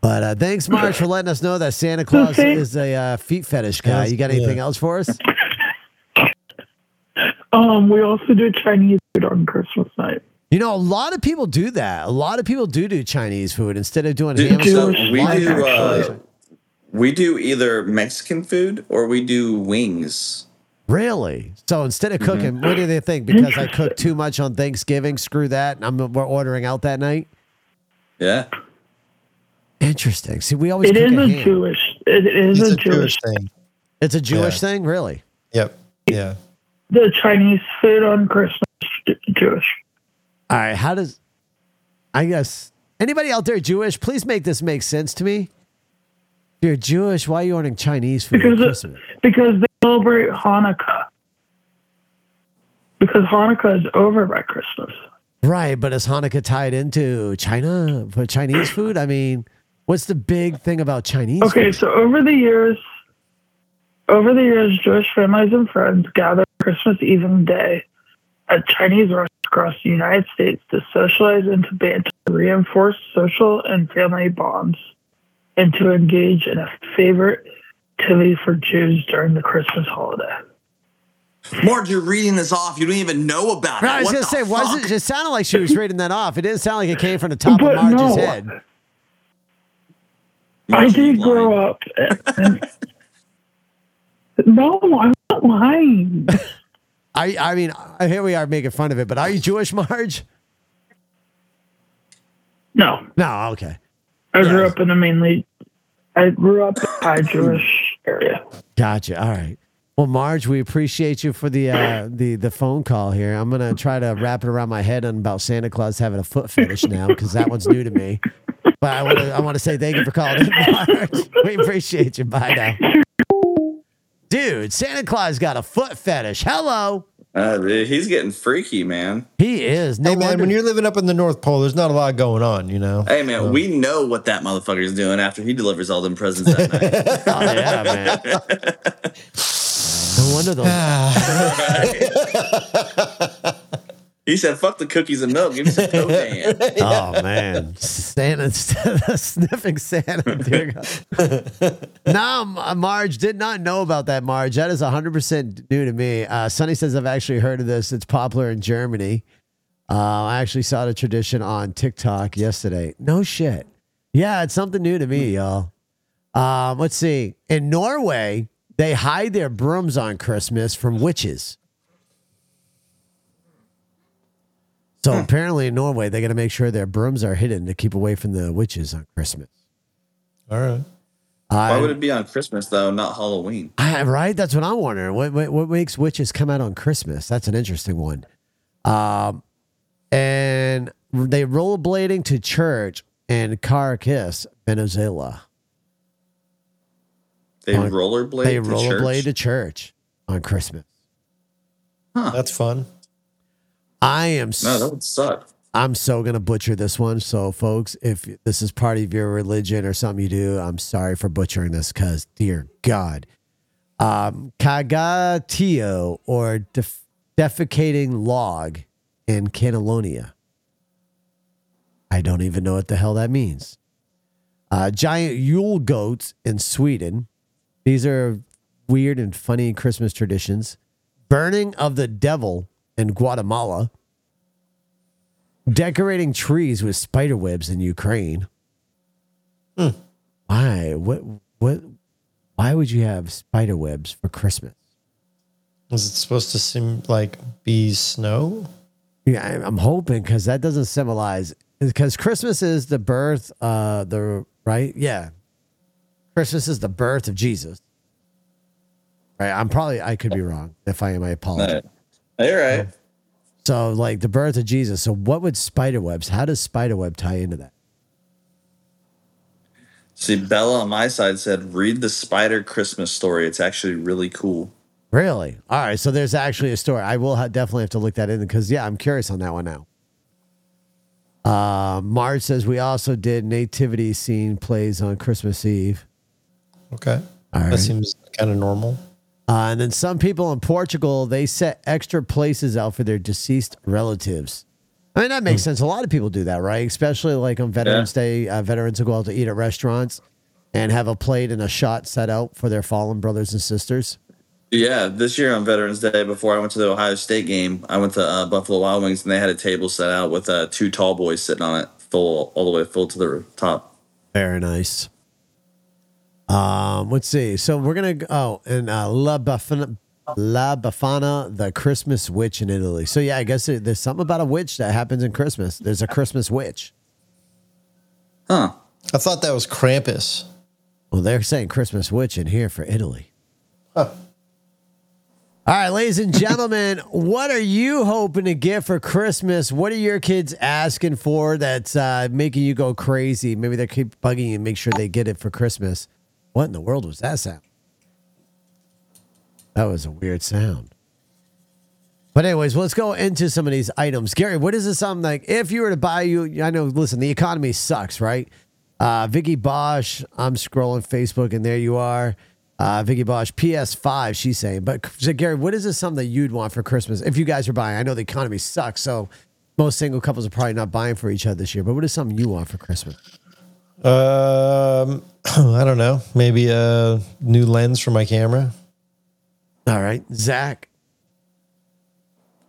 But uh, thanks, Marge, for letting us know that Santa Claus Okay. is a uh, feet fetish guy. You got anything yeah. else for us? Um, we also do Chinese food on Christmas night. You know, a lot of people do that. A lot of people do do Chinese food instead of doing Dude, ham. and so we do uh, actually? We do either Mexican food or we do wings. Really? So instead of mm-hmm. cooking, what do they think? Because I cook too much on Thanksgiving, screw that. I'm we're ordering out that night. Yeah. Interesting. See, we always It cook is a a ham. Jewish. It is It's a a Jewish Jewish. thing. It's a Jewish Yeah. thing, really. Yep. Yeah. The Chinese food on Christmas Jewish. All right. How does? I guess anybody out there Jewish? Please make this make sense to me. You're Jewish, why are you ordering Chinese food Because Christmas? because they celebrate Hanukkah. Because Hanukkah is over by Christmas. Right, but is Hanukkah tied into China for Chinese food? I mean, what's the big thing about Chinese? Okay, food? so over the years, over the years, Jewish families and friends gather Christmas Eve and day at Chinese restaurants across the United States to socialize and to banter, reinforce social and family bonds, and to engage in a favorite activity for Jews during the Christmas holiday. Marge, you're reading this off. You don't even know about Right, I was gonna the say, was fuck? it? It sounded like she was reading that off. It didn't sound like it came from the top But of Marge's no. head. I Marge, you did lying. grow up. and- no, I'm not lying. I, I mean, uh, here we are making fun of it, but are you Jewish, Marge? No, No, okay, I grew up in a mainly. I grew up in a high Jewish area. gotcha. All right. Well, Marge, we appreciate you for the uh, the the phone call here. I'm gonna try to wrap it around my head on about Santa Claus having a foot fetish now because that one's new to me. But I want to I want to say thank you for calling in, Marge. We appreciate you. Bye now, dude. Santa Claus got a foot fetish. Hello, Uh, he's getting freaky, man. he is. No Hey man, wonder- when you're living up in the North Pole, there's not a lot going on, you know. Hey, man, we know what that motherfucker's doing after he delivers all them presents that night. Oh yeah, man. No wonder those. he said, fuck the cookies and milk. Give me some cocaine. Oh man, Santa sniffing Santa. Dear God. no, Marge did not know about that. Marge, that is hundred percent new to me. Uh, Sonny says I've actually heard of this. It's popular in Germany. Uh, I actually saw the tradition on TikTok yesterday. No shit. Yeah, it's something new to me, y'all. Um, let's see. In Norway, they hide their brooms on Christmas from witches. So apparently in Norway, they got to make sure their brooms are hidden to keep away from the witches on Christmas. All right. Why would it be on Christmas, though, not Halloween? I, right? That's what I'm wondering. What, what what makes witches come out on Christmas? That's an interesting one. Um, and they rollerblading to church in Caracas, Venezuela. They On- rollerblade they to rollerblade church? to church on Christmas. Huh. That's fun. I am No, that would suck. I'm so gonna butcher this one. So, folks, if this is part of your religion or something you do, I'm sorry for butchering this because, dear God, um, Caga Tió or def- defecating log in Catalonia. I don't even know what the hell that means. Uh, giant Yule goats in Sweden. These are weird and funny Christmas traditions. Burning of the devil in Guatemala decorating trees with spider webs in Ukraine. Why? What? What? Why would you have spider webs for Christmas? Is it supposed to seem like be snow? Yeah, I- I'm hoping because that doesn't symbolize because Christmas is the birth. Uh, the right? Yeah, Christmas is the birth of Jesus. Right? I'm probably I could be wrong. If I am, I apologize. No. You're. So like the birth of Jesus. So what would spider webs? How does spider web tie into that? See, Bella on my side said, read the Spider Christmas story. It's actually really cool. Really? All right. So there's actually a story. I will ha- definitely have to look that in because yeah, I'm curious on that one now. Uh, Marge says we also did nativity scene plays on Christmas Eve. Okay. All right. That seems kind of normal. Uh, and then some people in Portugal, they set extra places out for their deceased relatives. I mean, that makes sense. A lot of people do that, right? Especially like on Veterans Day, uh, veterans will go out to eat at restaurants and have a plate and a shot set out for their fallen brothers and sisters. Yeah, this year on Veterans Day, before I went to the Ohio State game, I went to uh, Buffalo Wild Wings and they had a table set out with uh, two tall boys sitting on it, full all the way full to the top. Very nice. Um, let's see. So we're gonna go oh, and uh, La Bafana, La Bafana, the Christmas witch in Italy. So yeah, I guess there- there's something about a witch that happens in Christmas. There's a Christmas witch. Huh? I thought that was Krampus. Well, they're saying Christmas witch in here for Italy. Huh. All right, ladies and gentlemen, what are you hoping to get for Christmas? What are your kids asking for that's uh, making you go crazy? Maybe they keep bugging you and make sure they get it for Christmas. What in the world was that sound? That was a weird sound. But anyways, let's go into some of these items. Gary, what is this something like if you were to buy you I know listen, the economy sucks, right? Uh Vicky Bosch, I'm scrolling Facebook and there you are. Uh Vicky Bosch PS5, she's saying. But so Gary, what is this something that you'd want for Christmas if you guys are buying? I know the economy sucks, so most single couples are probably not buying for each other this year. But what is something you want for Christmas? Um, I don't know. Maybe a new lens for my camera. All right, Zach.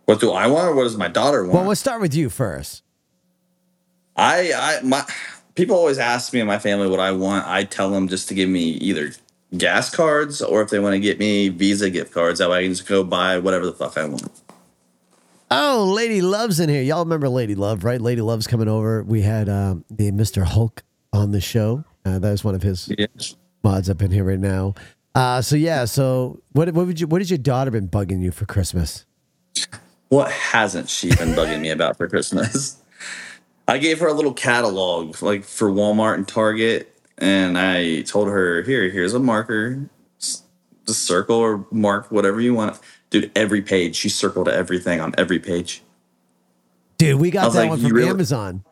What do I want, or what does my daughter want? Well, let's start with you first. I, I, my people always ask me and my family what I want. I tell them just to give me either gas cards or if they want to get me Visa gift cards, that way I can just go buy whatever the fuck I want. Oh, Lady Love's in here. Y'all remember Lady Love, right? Lady Love's coming over. We had um, the Mr. Hulk on the show. Uh, that was one of his Yeah. mods up in here right now. Uh, so yeah, so what what would you what has your daughter been bugging you for Christmas? What hasn't she been bugging me about for Christmas? I gave her a little catalog, like for Walmart and Target, and I told her, "Here, here's a marker, just circle or mark whatever you want." Dude, every page she circled everything on every page. Dude, we got that like, one from really- Amazon.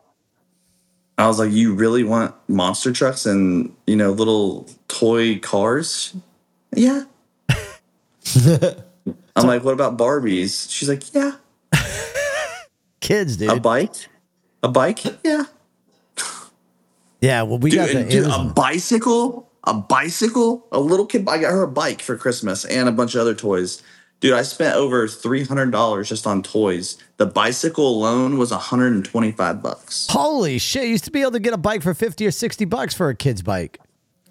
I was like, "You really want monster trucks and you know little toy cars?" Yeah. I'm like, "What about Barbies?" She's like, "Yeah." Kids, dude. A bike? A bike? Yeah. yeah, well, we got the Dude, dude, a bicycle? A bicycle? A little kid. I got her a bike for Christmas and a bunch of other toys. Dude, I spent over three hundred dollars just on toys. The bicycle alone was one hundred and twenty-five bucks. Holy shit! You used to be able to get a bike for fifty or sixty bucks for a kid's bike.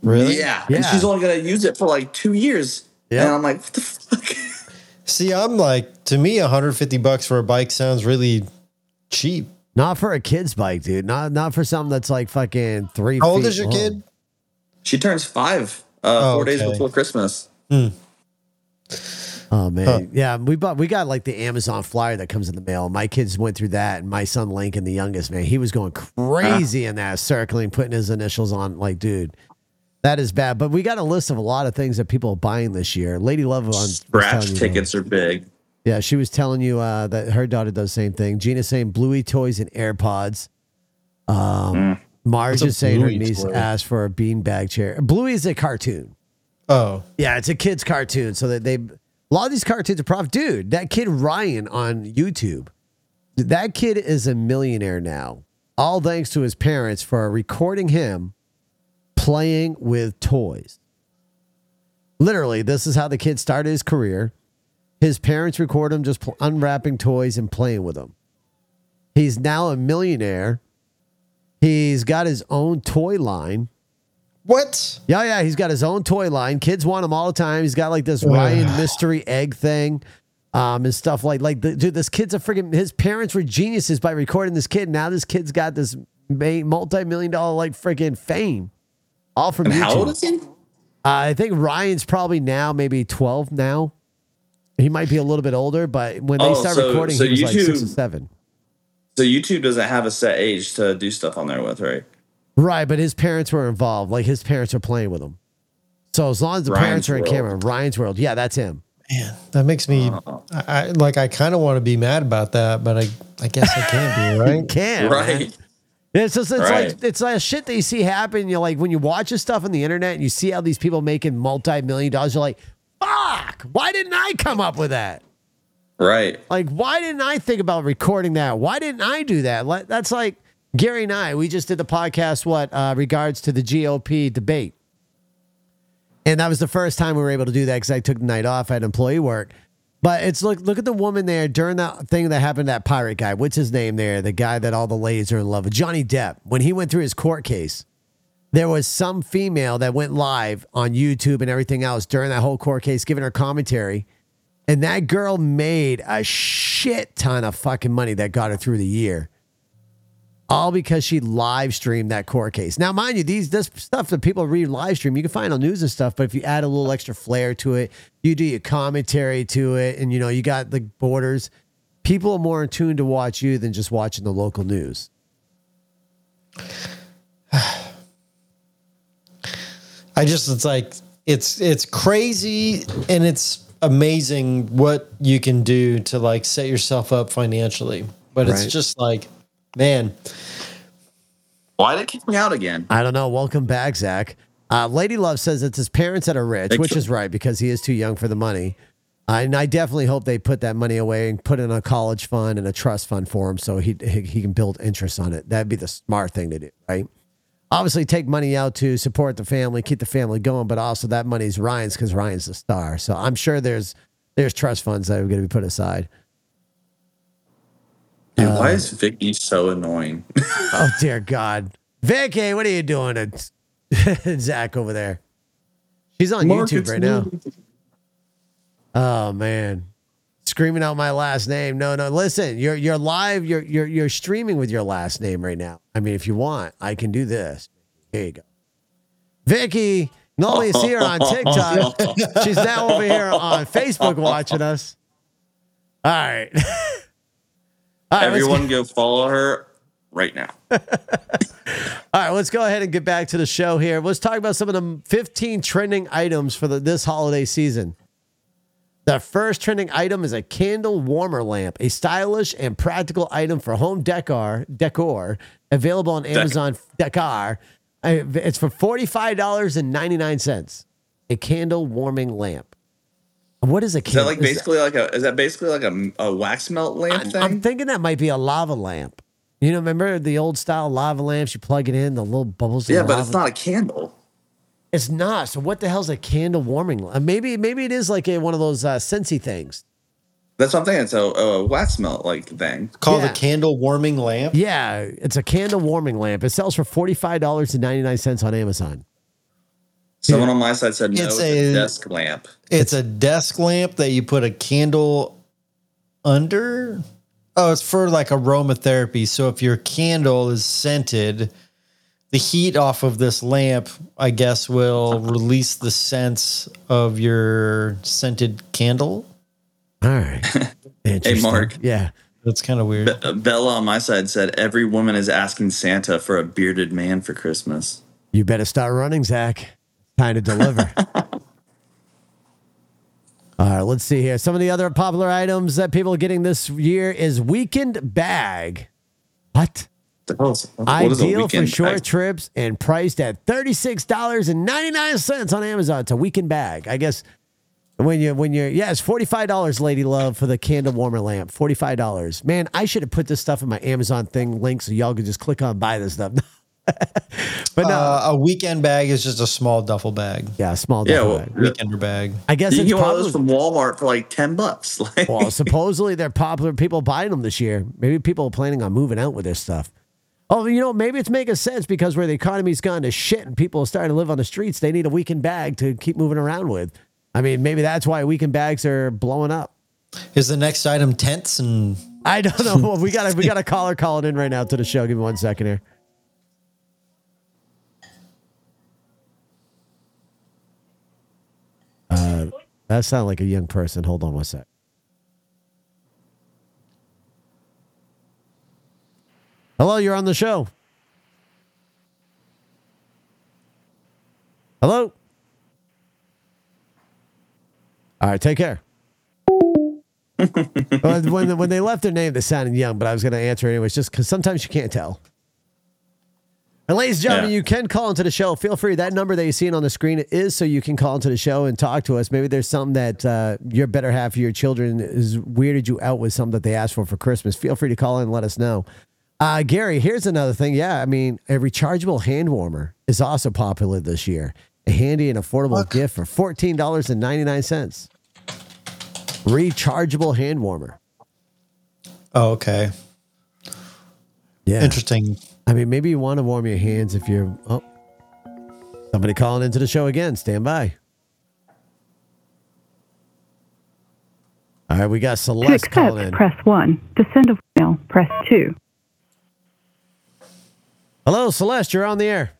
Really? Yeah. Yeah. and she's only gonna use it for like two years. Yeah. and I'm like, what the fuck? See, I'm like, to me, 150 bucks for a bike sounds really cheap. Not for a kid's bike, dude. Not not for something that's like fucking three. How old feet is your long. kid? She turns five uh, Oh, four days before Christmas. Oh man, yeah, we bought we got like the Amazon flyer that comes in the mail. My kids went through that, and my son Lincoln, the youngest man, he was going crazy in that, circling, putting his initials on. Like, dude, that is bad. But we got a list of a lot of things that people are buying this year. Lady Love on was telling Scratch you, tickets are big. Yeah, she was telling you uh, that her daughter does the same thing. Gina's saying Bluey toys and AirPods. Um, Marge is saying her Bluey niece toy? asked for a beanbag chair. Bluey is a cartoon. Oh, Yeah, it's a kid's cartoon. So that they, a lot of these cartoons are prof. Dude, that kid Ryan on YouTube, that kid is a millionaire now. All thanks to his parents for recording him playing with toys. Literally, this is how the kid started his career. His parents record him just pl- unwrapping toys and playing with them. He's now a millionaire. He's got his own toy line. What? Yeah, yeah, he's got his own toy line. Kids want him all the time. He's got like this Ryan mystery egg thing, um, and stuff like like the, dude. This kid's a freaking. His parents were geniuses by recording this kid. Now this kid's got this multi million dollar like freaking fame, all from And YouTube. how old is he? Uh, I think Ryan's probably now maybe twelve now. He might be a little bit older, but when they Oh, start so- recording, so he was like six or seven. So YouTube doesn't have a set age to do stuff on there with, right? Right, but his parents were involved. Like his parents are playing with him. So as long as the parents are in World. camera, Ryan's World, yeah, that's him. Man, that makes me, uh-uh. I, I like, I kind of want to be mad about that, but I, I guess I can't be, You right? can, right. man. It's just it's Right. like it's like shit that you see happen. You're like when you watch this stuff on the internet and you see how these people making multi million dollars. You're like, fuck! Why didn't I come up with that? Right. Like, why didn't I think about recording that? Why didn't I do that? Like, That's like Gary and I. We just did the podcast. What uh, regards to the GOP debate, and that was the first time we were able to do that because I took the night off. I had employee work. But it's look look at the woman there during that thing that happened to that pirate guy. What's his name there? The guy that all the ladies are in love with, Johnny Depp. When he went through his court case, there was some female that went live on YouTube and everything else during that whole court case, giving her commentary. And that girl made a shit ton of fucking money that got her through the year. All because she live streamed that court case. Now, mind you, these this stuff that people read live stream, you can find on news and stuff, but if you add a little extra flair to it, you do your commentary to it, and you know, you got the borders, people are more in tune to watch you than just watching the local news. I just it's like it's it's crazy and it's amazing what you can do to like set yourself up financially. But Right. it's just like, man, Why did it kick me out again? I don't know. Welcome back, Zach. Uh, Lady Love says it's his parents that are rich, which is right because he is too young for the money. Uh, and I definitely hope they put that money away and put in a college fund and a trust fund for him so he, he, he can build interest on it. That'd be the smart thing to do, right? Obviously, take money out to support the family, keep the family going, but also that money's Ryan's because Ryan's the star. So I'm sure there's there's trust funds that are going to be put aside. Dude, Uh, why is Vicky so annoying? Oh dear God, Vicky, what are you doing, to Zach over there? She's on Mark, YouTube right now. me. Oh man, screaming out my last name. No, no. Listen, you're you're live. You're you're you're streaming with your last name right now. I mean, if you want, I can do this. Here you go, Vicky. Normally you see her on TikTok. She's now over here on Facebook watching us. All right. Right, Everyone go follow her right now. All right, let's go ahead and get back to the show here. Let's talk about some of the 15 trending items for the, this holiday season. The first trending item is a candle warmer lamp, a stylish and practical item for home decor, decor available on Amazon Decor. Uh, It's for $45.99. A candle warming lamp. What is a candle? Is that like basically like a? Is that basically like a, a wax melt lamp I'm, thing? I'm thinking that might be a lava lamp. You know, remember the old style lava lamps? You plug it in, the little bubbles. yeah, but lava- it's not a candle. It's not. So what the hell's a candle warming? lamp? Maybe maybe it is like a, one of those uh, Scentsy things. That's what I'm thinking. It's a, a wax melt like thing. called Yeah. a candle warming lamp. Yeah, it's a candle warming lamp. It sells for forty five dollars and ninety nine cents on Amazon. Someone on my side said no. It's It's, a, a- desk lamp. It's a desk lamp that you put a candle under. Oh, it's for like aromatherapy. So if your candle is scented, the heat off of this lamp, I guess, will release the scents of your scented candle. All right. hey, Mark. Yeah. That's kind of weird. Uh, Bella on my side said every woman is asking Santa for a bearded man for Christmas. You better start running, Zach. Time to deliver. All right, let's see here. Some of the other popular items that people are getting this year is weekend bag. What? Oh, is- what Ideal for short bag? trips and priced at $36.99 on Amazon. It's a weekend bag. I guess when you when you're yeah, it's $45, lady love, for the candle warmer lamp. $45. Man, I should have put this stuff in my Amazon thing link so y'all could just click on buy this stuff. but no, Uh, a weekend bag is just a small duffel bag, yeah, small Yeah, duffel well, bag. weekender bag. I guess You it's can get one of those from Walmart for like ten bucks. Like, well, supposedly they're popular. People buying them this year. Maybe people are planning on moving out with this stuff. Oh, you know, maybe it's making sense because where the economy's gone to shit and people are starting to live on the streets, they need a weekend bag to keep moving around with. I mean, maybe that's why weekend bags are blowing up. Is the next item tents and I don't know. We got we got a caller calling in right now to the show. Give me one second here. That sounded like a young person. Hold on one sec. Hello, you're on the show. Hello. All right, take care. When when they left their name, they sounded young, but I was going to answer anyways, just because sometimes you can't tell. And ladies and gentlemen, Yeah. you can call into the show. Feel free. That number that you're seeing on the screen is so you can call into the show and talk to us. Maybe there's something that uh, your better half of your children is weirded you out with something that they asked for for Christmas. Feel free to call in and let us know. Uh, Gary, here's another thing. Yeah, I mean, a rechargeable hand warmer is also popular this year. A handy and affordable gift for fourteen dollars and ninety nine cents. Rechargeable hand warmer. Oh, okay. Yeah. Interesting. I mean, maybe you want to warm your hands if you're. Oh, somebody calling into the show again. Stand by. All right, we got To Celeste calling in. press 1. To send a mail, press 2. Hello, Celeste. You're on the air.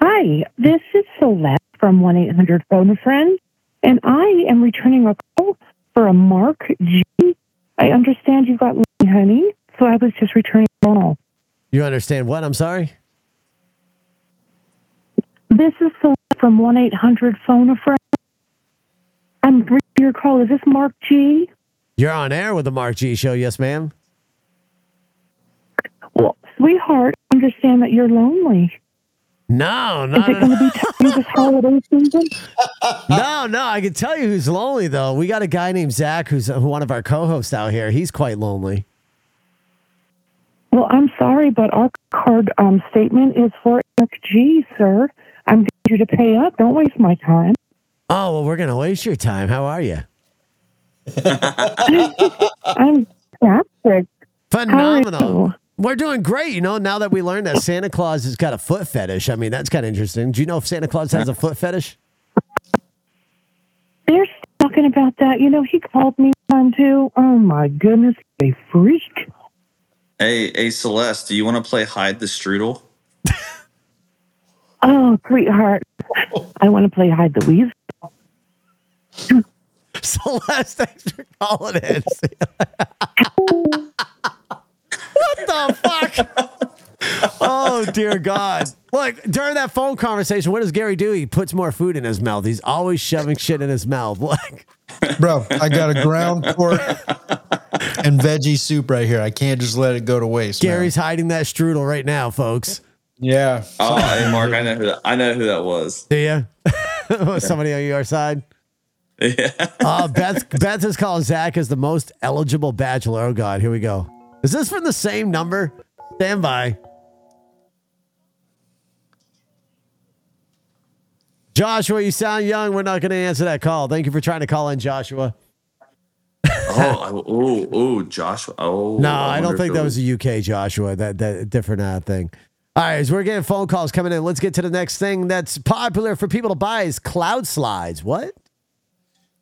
Hi, this is Celeste from 1 800 Phone a Friend, and I am returning a call for a Mark G. I understand you've got Lonely Honey, so I was just returning call. You understand what? I'm sorry. This is from 1 800 Phone a Friend. I'm bringing your call. Is this Mark G? You're on air with the Mark G Show. Yes, ma'am. Well, sweetheart, I understand that you're lonely. No, Is it going to be tough this holiday season? no, no. I can tell you who's lonely though. We got a guy named Zach who's one of our co-hosts out here. He's quite lonely. Well, I'm sorry, but our card um, statement is for Mark G, sir. I'm getting you to pay up. Don't waste my time. Oh well, we're gonna waste your time. How are you? I'm fantastic. Phenomenal. We're doing great. You know, now that we learned that Santa Claus has got a foot fetish. I mean, that's kind of interesting. Do you know if Santa Claus has a foot fetish? They're talking about that. You know, he called me one too. Oh my goodness, a freak. Hey, hey, Celeste, do you want to play hide the strudel? Oh, sweetheart. I want to play hide the weasel. Celeste, thanks for calling in. what the fuck? Oh dear God! Look, during that phone conversation, what does Gary do? He puts more food in his mouth. He's always shoving shit in his mouth. Like, Bro, I got a ground pork and veggie soup right here. I can't just let it go to waste. now. Gary's hiding that strudel right now, folks. Yeah. Oh, hey, Mark, I know who that. I know who that was. Do you? Somebody on your side? Yeah. Uh, Beth Beth is calling Zach as the most eligible bachelor. Oh God, here we go. Is this from the same number? Stand by. Joshua, you sound young. We're not going to answer that call. Thank you for trying to call in, Joshua. Oh, oh, oh, Joshua. Oh, No, I, don't think that was a UK Joshua. That that different uh, thing. All right, as we're getting phone calls coming in, let's get to the next thing that's popular for people to buy is cloud slides. What?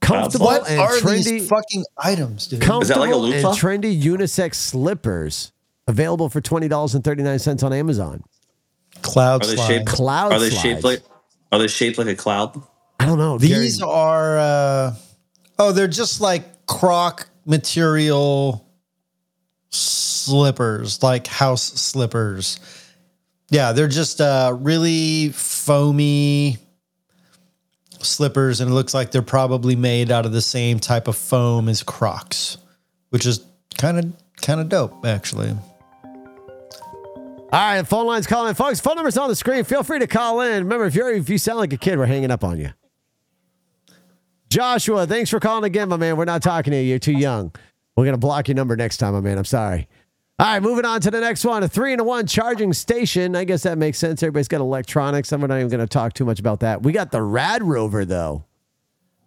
Comfortable What and are trendy. these fucking items, dude? Is that like a and trendy unisex slippers available for twenty dollars and thirty nine cents on Amazon. Cloud Are they slides. shaped? Cloud Are they slides. shaped like? Are they shaped like a cloud? I don't know. These Gary, are uh oh, they're just like croc material slippers, like house slippers. Yeah, they're just uh really foamy slippers and it looks like they're probably made out of the same type of foam as Crocs, which is kind of kind of dope actually. All right, phone lines calling in, folks. Phone numbers on the screen. Feel free to call in. Remember, if you're if you sound like a kid, we're hanging up on you. Joshua, thanks for calling again, my man. We're not talking to you. You're too young. We're gonna block your number next time, my man. I'm sorry. All right, moving on to the next one. A three and a one charging station. I guess that makes sense. Everybody's got electronics. I'm not even going to talk too much about that. We got the RadRover, though.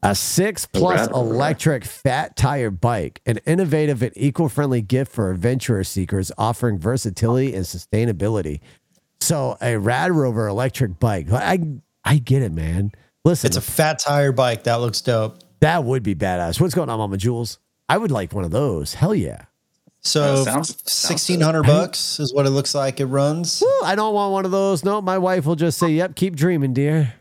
A six plus electric fat tire bike, an innovative and eco friendly gift for adventurer seekers offering versatility and sustainability. So, a RadRover electric bike. I, I get it, man. Listen, It's a fat tire bike. That looks dope. that would be badass. What's going on, Mama Jules? I would like one of those. Hell yeah. So That sounds- sounds sixteen hundred bucks is what it looks like. It runs. Woo, I don't want one of those. No, my wife will just say, "Yep, keep dreaming, dear."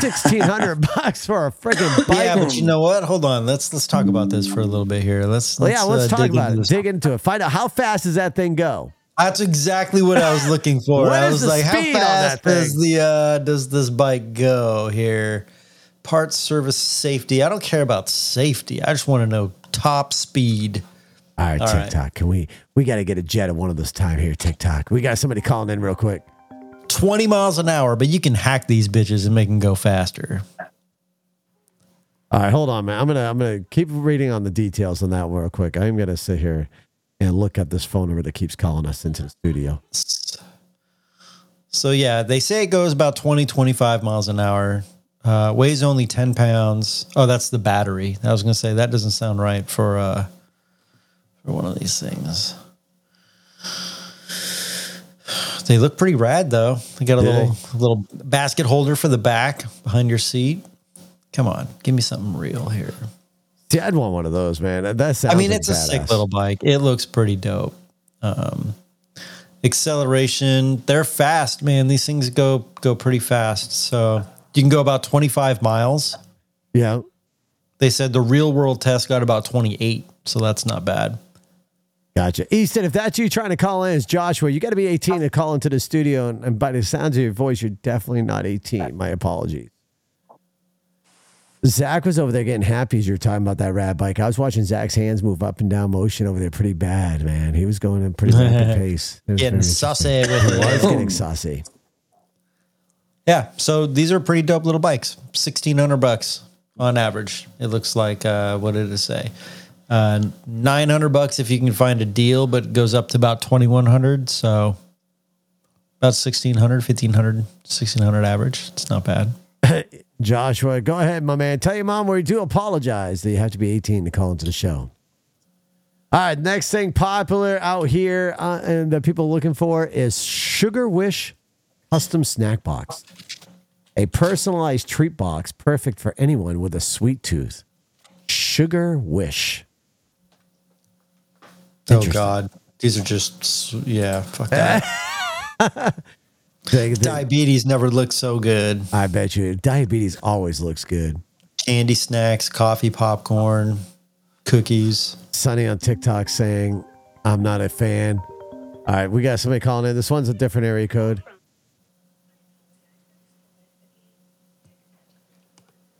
Sixteen hundred bucks for a freaking bike. Yeah, but you know what? Hold on. Let's let's talk about this for a little bit here. Let's, Well, yeah, let's uh, talk dig about it. this. Dig into it. Find out how fast does that thing go? That's exactly what I was looking for. I was like, how fast does the uh, does this bike go here? Parts, service, safety. I don't care about safety. I just want to know top speed. All right, All right. TikTok. Can we we got to get a jet at one of those time here, TikTok. We got somebody calling in real quick. 20 miles an hour, but you can hack these bitches and make them go faster. All right, hold on, man. I'm gonna I'm gonna keep reading on the details on that real quick. I'm gonna sit here and look up this phone number that keeps calling us into the studio. So yeah, they say it goes about 20, 25 miles an hour. Uh, weighs only 10 pounds. Oh, that's the battery. I was gonna say that doesn't sound right for uh for one of these things. They look pretty rad though. They got a little little basket holder for the back behind your seat. Come on, give me something real here. See, I'd want one of those, man. That sounds. I mean, like it's a sick little bike. It looks pretty dope. Um, acceleration, they're fast, man. These things go go pretty fast. So you can go about 25 miles. Yeah. They said the real world test got about 28, so that's not bad. Gotcha. Easton, if that's you trying to call in, it's Joshua. You got to be 18 to call into the studio. And, and by the sounds of your voice, you're definitely not 18. My apologies. Zach was over there getting happy as you were talking about that rad bike. I was watching Zach's hands move up and down motion over there pretty bad, man. He was going in pretty rapid pace. It was Getting saucy interesting. with He was it. getting saucy. Yeah, so these are pretty dope little bikes. 1600 bucks on average. It looks like uh, what did it say? Uh, 900 bucks if you can find a deal, but it goes up to about 2100, so about 1600, 1500, 1600 average. It's not bad. Joshua, go ahead, my man. Tell your mom we do apologize that you have to be 18 to call into the show. All right, next thing popular out here uh, and that people are looking for is Sugarwish Custom Snack Box. A personalized treat box perfect for anyone with a sweet tooth. Sugarwish. Oh God, these are just yeah, fuck that. They- they- Diabetes never looked so good. I bet you diabetes always looks good. Candy snacks, coffee, popcorn, cookies. Sunny on TikTok saying, I'm not a fan. All right, we got somebody calling in. This one's a different area code.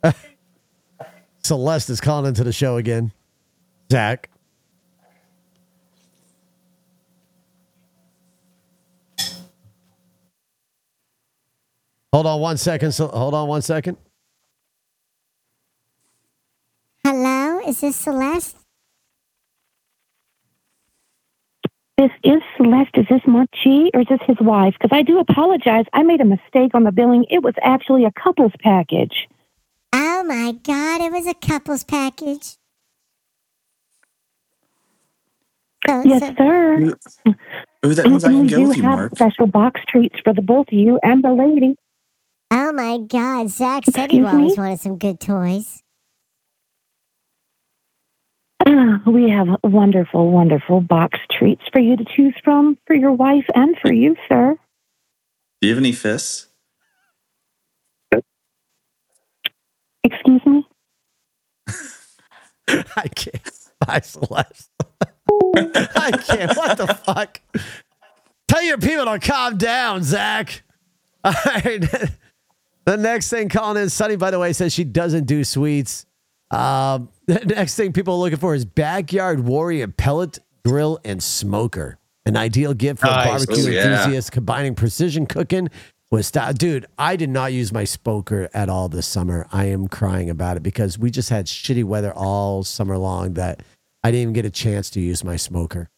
Celeste is calling into the show again. Zach. Hold on one second. So hold on one second. Hello, is this Celeste? This is Celeste. Is this Mark G or is this his wife? Because I do apologize. I made a mistake on the billing. It was actually a couple's package. Oh my god, it was a couple's package. Oh, so, Yes, so- sir. Ooh, that means I And can we go do with you, have Mark. special box treats for the both of you and the lady. Oh my god, Zach said he always me? wanted some good toys. Uh, we have wonderful, wonderful box treats for you to choose from for your wife and for you, sir. Do you have any fists? Excuse me? I can't. Bye, Celeste. I can't. What the fuck? Tell your people to calm down, Zach. All right. The next thing calling in, Sunny, by the way, says she doesn't do sweets. Um, the next thing people are looking for is backyard warrior pellet grill and smoker. An ideal gift for Nice. barbecue Oh, yeah. enthusiasts combining precision cooking with style. Dude, I did not use my smoker at all this summer. I am crying about it because we just had shitty weather all summer long that I didn't even get a chance to use my smoker.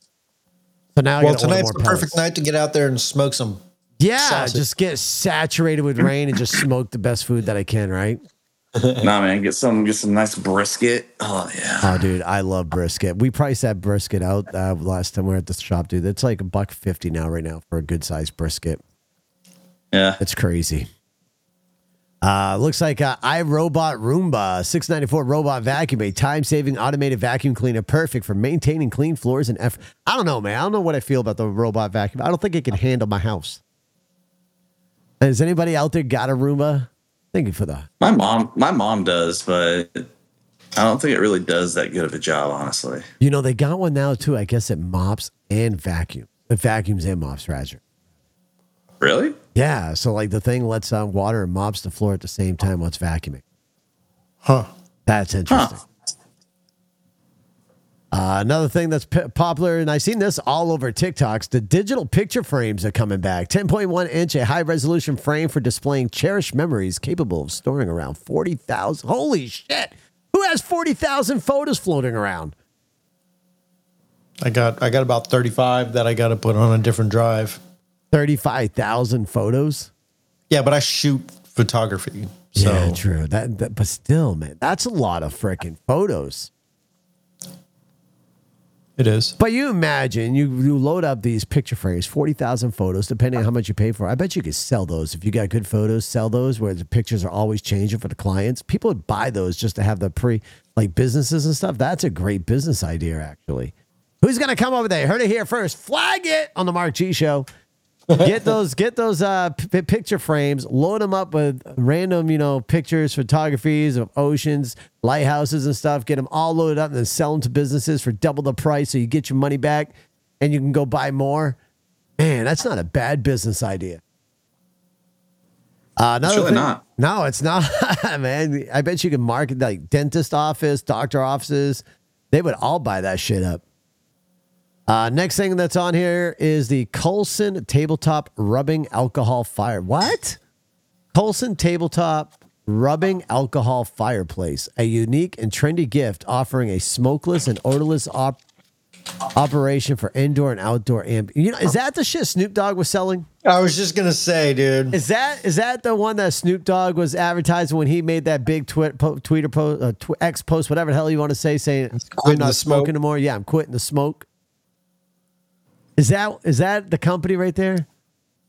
So now well, gotta tonight's more the perfect night to get out there and smoke some. Yeah, sausage. just get saturated with rain and just smoke the best food that I can, right? nah, man. Get some, get some nice brisket. Oh yeah. Oh, dude, I love brisket. We priced that brisket out uh, last time we were at the shop, dude. It's like a buck fifty now, right now, for a good sized brisket. Yeah. It's crazy. Uh, looks like uh, iRobot Roomba 694 robot vacuum, a time saving automated vacuum cleaner, perfect for maintaining clean floors and effort. I don't know, man. I don't know what I feel about the robot vacuum. I don't think it can handle my house. Has anybody out there got a Roomba? Thank you for that. My mom, my mom does, but I don't think it really does that good of a job, honestly. You know, they got one now too. I guess it mops and vacuum. It vacuums and mops, Roger. Really? Yeah. So like the thing lets out water and mops the floor at the same time while it's vacuuming. Huh. That's interesting. Uh, another thing that's p- popular, and I've seen this all over TikToks, the digital picture frames are coming back. 10.1 inch, a high resolution frame for displaying cherished memories capable of storing around 40,000. Holy shit. Who has 40,000 photos floating around? I got I got about 35 that I got to put on a different drive. 35,000 photos? Yeah, but I shoot photography. So yeah, true. That, that, but still, man, that's a lot of freaking photos. It is. But you imagine you you load up these picture frames, forty thousand photos, depending on how much you pay for. I bet you could sell those if you got good photos. Sell those where the pictures are always changing for the clients. People would buy those just to have the pre like businesses and stuff. That's a great business idea, actually. Who's gonna come over there? Heard it here first. Flag it on the Mark G Show. Get those, get those uh, p- picture frames. Load them up with random, you know, pictures, photographies of oceans, lighthouses, and stuff. Get them all loaded up and then sell them to businesses for double the price, so you get your money back, and you can go buy more. Man, that's not a bad business idea. Uh, another really thing- not. No, it's not, man. I bet you can market like dentist office, doctor offices. They would all buy that shit up. Uh, next thing that's on here is the Colsen tabletop rubbing alcohol fire. What? Colsen tabletop rubbing alcohol fireplace, a unique and trendy gift offering a smokeless and odorless op- operation for indoor and outdoor amp. You know, is that the shit Snoop Dogg was selling? I was just gonna say, dude. Is that is that the one that Snoop Dogg was advertising when he made that big twit, po, tweeter post, uh, tw- X post, whatever the hell you want to say, saying I'm not the smoke." smoking anymore? Yeah, I'm quitting the smoke. Is that is that the company right there?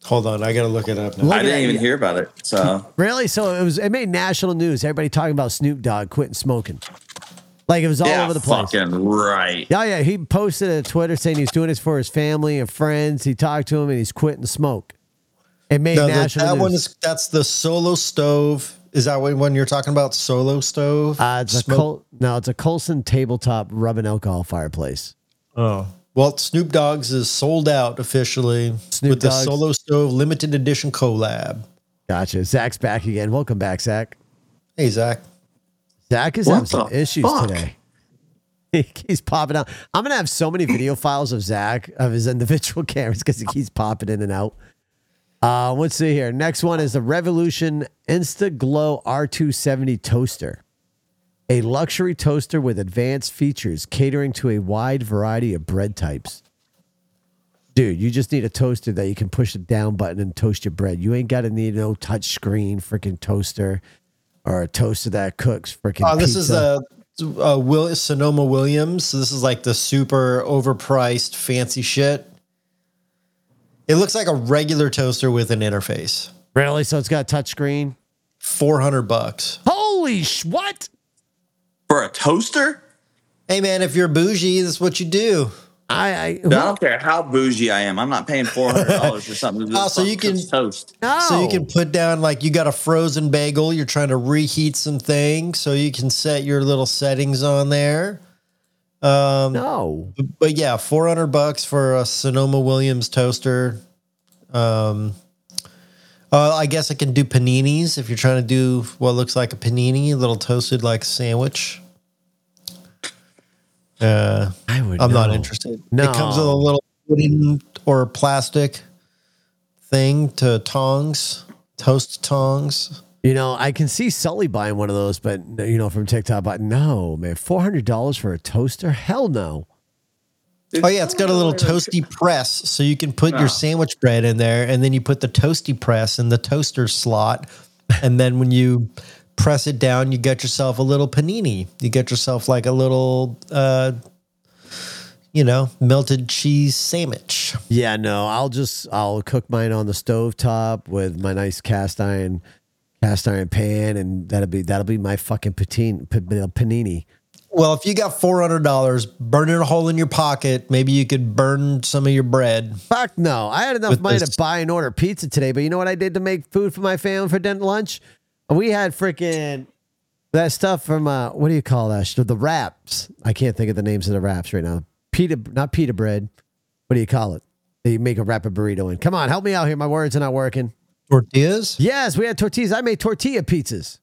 Hold on, I gotta look it up now. Look I didn't that. even hear about it. So Really? So it was. It made national news. Everybody talking about Snoop Dogg quitting smoking. Like it was all yeah, over the place. fucking right. Yeah, yeah. He posted a Twitter saying he's doing this for his family and friends. He talked to him and he's quitting the smoke. It made No, the- national that news. one is that's the solo stove. Is that what one you're talking about? Solo stove? uh, it's a Smoke- Col- no, it's a Colsen tabletop rubbing alcohol fireplace. Oh. Well, Snoop Dogg's is sold out officially Snoop with the Solo Stove limited edition collab. Gotcha. Zach's back again. Welcome back, Zach. Hey, Zach. Zach is What having some issues fuck? today. He's popping out. I'm gonna have so many video files of Zach of his individual cameras because he keeps popping in and out. Uh, let's see here. Next one is the Revolution InstaGLO R270 toaster, a luxury toaster with advanced features catering to a wide variety of bread types. Dude, you just need a toaster that you can push the down button and toast your bread. You ain't got to need no touch screen freaking toaster or a toaster that cooks freaking. Oh, this is a, a Will Sonoma Williams. So this is like the super overpriced fancy shit. It looks like a regular toaster with an interface. really so it's got a touch screen. Four hundred bucks. Holy sh! What? For a toaster? Hey man, if you're bougie, that's what you do. I I, Dude, I don't care how bougie I am. I'm not paying four hundred dollars for something. To Oh, so you can- toast. no. So you can put down like you got a frozen bagel, you're trying to reheat some things, so you can set your little settings on there. Um, no. but yeah, four hundred bucks for a Sonoma Williams toaster. Um, uh, I guess I can do paninis if you're trying to do what looks like a panini, a little toasted like sandwich. Uh, I would. I'm not interested. No. It comes with a little wooden or plastic thing to tongs, toast tongs. You know, I can see Sully buying one of those, but you know, from TikTok, but no, man, four hundred dollars for a toaster? Hell no. Oh yeah, it's got a little toasty press, so you can put Ah. your sandwich bread in there, and then you put the toasty press in the toaster slot, and then when you press it down, you get yourself a little panini. You get yourself like a little, uh, you know, melted cheese sandwich. Yeah, no, I'll just I'll cook mine on the stove top with my nice cast iron cast iron pan, and that'll be that'll be my fucking patine, panini. Well, if you got four hundred dollars, burning a hole in your pocket. Maybe you could burn some of your bread. Fuck no. I had enough money this- to buy and order pizza today, but you know what I did to make food for my family for dinner lunch? We had freaking that stuff from uh what do you call that? The wraps. I can't think of the names of the wraps right now. Pita not pita bread. What do you call it? That you make a wrap a burrito in. Come on, help me out here. My words are not working. Tortillas? Yes, we had tortillas. I made tortilla pizzas.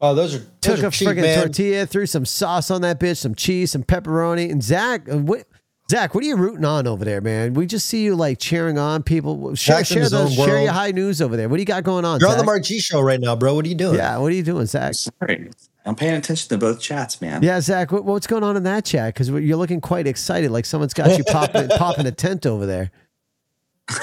Oh, those are those Took are a cheap, friggin' man. tortilla, threw some sauce on that bitch, some cheese, some pepperoni. And Zach, uh, what, Zach, what are you rooting on over there, man? We just see you like cheering on people. Share, Zach's in share, his those, own share your high news over there. What do you got going on? You're on the Zach? Mark show right now, bro. What are you doing? Yeah, what are you doing, Zach? Sorry. I'm paying attention to both chats, man. Yeah, Zach, what, what's going on in that chat? Because you're looking quite excited, like someone's got you popping, popping a tent over there.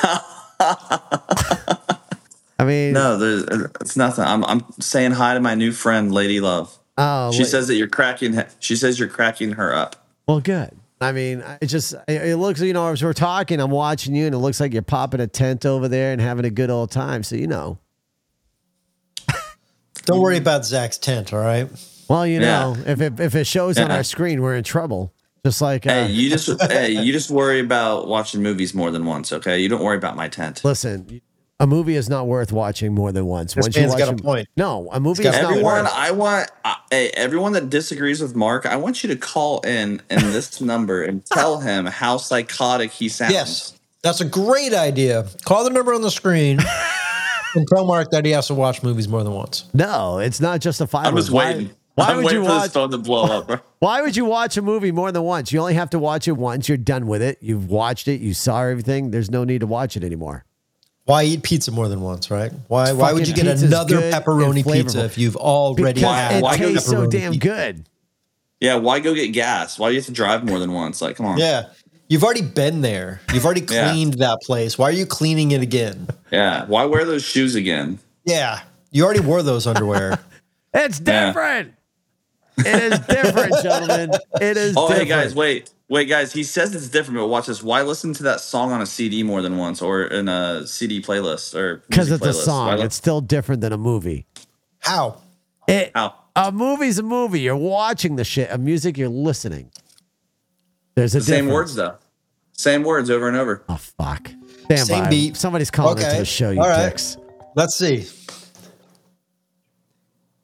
I mean, No, there's it's nothing. I'm I'm saying hi to my new friend, Lady Love. oh, She wait. says that you're cracking. She says you're cracking her up. well, good. I mean, it just it, it looks, you know, as we're talking, I'm watching you, and it looks like you're popping a tent over there and having a good old time. So you know, Don't worry about Zach's tent, all right? well, you Yeah. know, if it if it shows on our screen, we're in trouble. Just like, uh, Hey, you just hey, you just worry about watching movies more than once, okay? You don't worry about my tent. listen, a movie is not worth watching more than once. This Once you man's watch got a a- point. No, a movie got is a not Everyone, worth. I want uh, hey, everyone that disagrees with Mark, I want you to call in in this number and tell him how psychotic he sounds. Yes. That's a great idea. Call the number on the screen and tell Mark that he has to watch movies more than once. No, it's not justifiable. I'm just Why- waiting. Why I'm would waiting you for watch? this phone to blow up, bro. Why would you watch a movie more than once? You only have to watch it once. You're done with it. You've watched it. You saw everything. There's no need to watch it anymore. Why eat pizza more than once, right? Why why would you get another pepperoni pizza if you've already Because had it why tastes so damn pizza? good. Yeah, why go get gas? Why do you have to drive more than once? Like, come on. Yeah. You've already been there. You've already Yeah. cleaned that place. Why are you cleaning it again? Yeah. Why wear those shoes again? Yeah. You already wore those underwear. It's Yeah. different. It is different, gentlemen. It is Oh, different. hey guys, wait, wait, guys. He says it's different, but watch this. Why listen to that song on a CD more than once, or in a CD playlist, or Because music it's a song. Why li- It's still different than a movie. How? It, How? a movie's a movie. You're watching the shit. A music, you're listening. There's a the same difference. words though. Same words over and over. Oh fuck. Stand Same by. beat. Somebody's calling Okay. into the show. You All right. dicks. Let's see.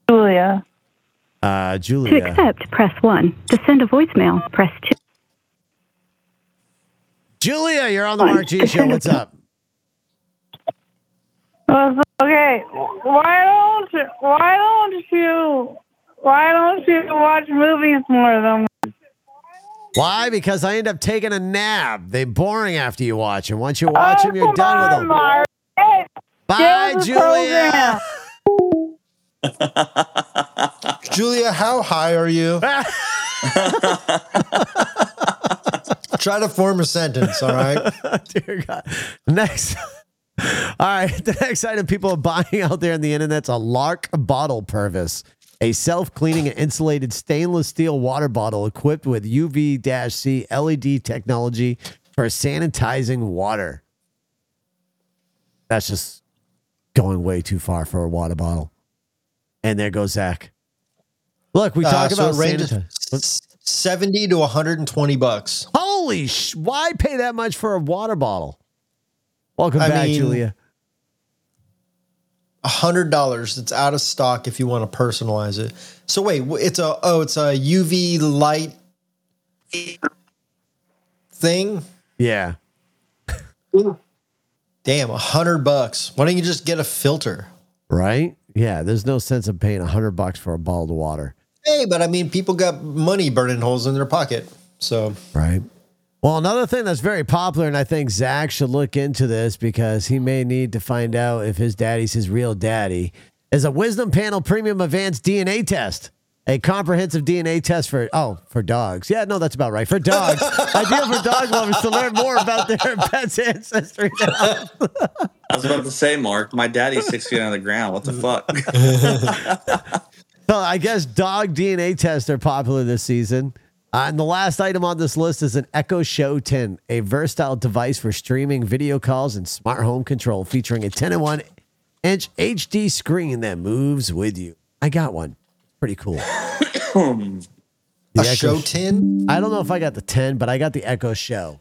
Julia. Uh, To Julia. accept, press 1. To send a voicemail, press 2. Julia, you're on the Mark G show. What's up? Uh, okay, why don't you, why don't you why don't you watch movies more than Why? Because I end up taking a nap. They're boring after you watch them. Once you oh, watch them, you're done with them. Mark. Hey, Bye, give us a Julia. Julia, how high are you? Try to form a sentence, all right? Dear God. Next. All right. The next item people are buying out there on the internet's a LARQ bottle PureVis, a self cleaning and insulated stainless steel water bottle equipped with UV C LED technology for sanitizing water. That's just going way too far for a water bottle. And there goes Zach. Look, we Uh, talk so about sanitize. 70 to 120 bucks. Holy sh! Why pay that much for a water bottle? Welcome I back, mean- Julia. $100. It's out of stock if you want to personalize it. So wait, it's a oh, it's a UV light thing? Yeah. Damn, a 100 bucks. Why don't you just get a filter? Right? Yeah. There's no sense of paying a hundred bucks for a bottle of water. Hey, but I mean, people got money burning holes in their pocket. So Right. Well, another thing that's very popular, and I think Zach should look into this because he may need to find out if his daddy's his real daddy, is a Wisdom Panel Premium Advanced DNA test. A comprehensive DNA test for oh for dogs. Yeah, no, that's about right. For dogs, ideal for dog lovers to learn more about their pet's ancestry. I was about to say, Mark, my daddy's six feet on the ground. What the fuck? So I guess dog DNA tests are popular this season. Uh, and the last item on this list is an Echo Show 10, a versatile device for streaming video calls and smart home control, featuring a 10 and 1 inch HD screen that moves with you. I got one. Pretty cool. The a Echo show 10? I don't know if I got the 10, but I got the Echo Show.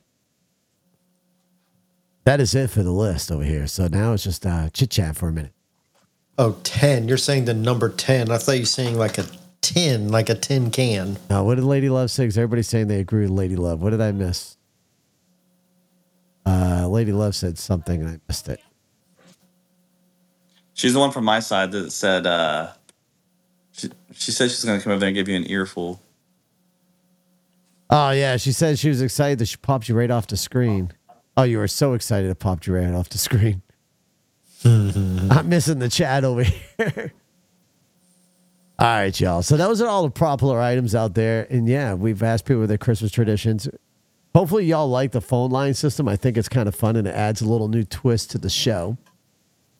That is it for the list over here. So now it's just uh, chit chat for a minute. Oh, 10. You're saying the number 10. I thought you were saying like a tin, like a tin can. Now, what did Lady Love say? 'Cause everybody's saying they agree with Lady Love. What did I miss? Uh, Lady Love said something and I missed it. She's the one from my side that said uh, She, she said she's gonna come over there and give you an earful. Oh yeah, she said she was excited that she popped you right off the screen. Oh, you were so excited it popped you right off the screen. Mm-hmm. I'm missing the chat over here. all right, y'all. So those are all the popular items out there, and yeah, we've asked people their Christmas traditions. Hopefully, y'all like the phone line system. I think it's kind of fun and it adds a little new twist to the show.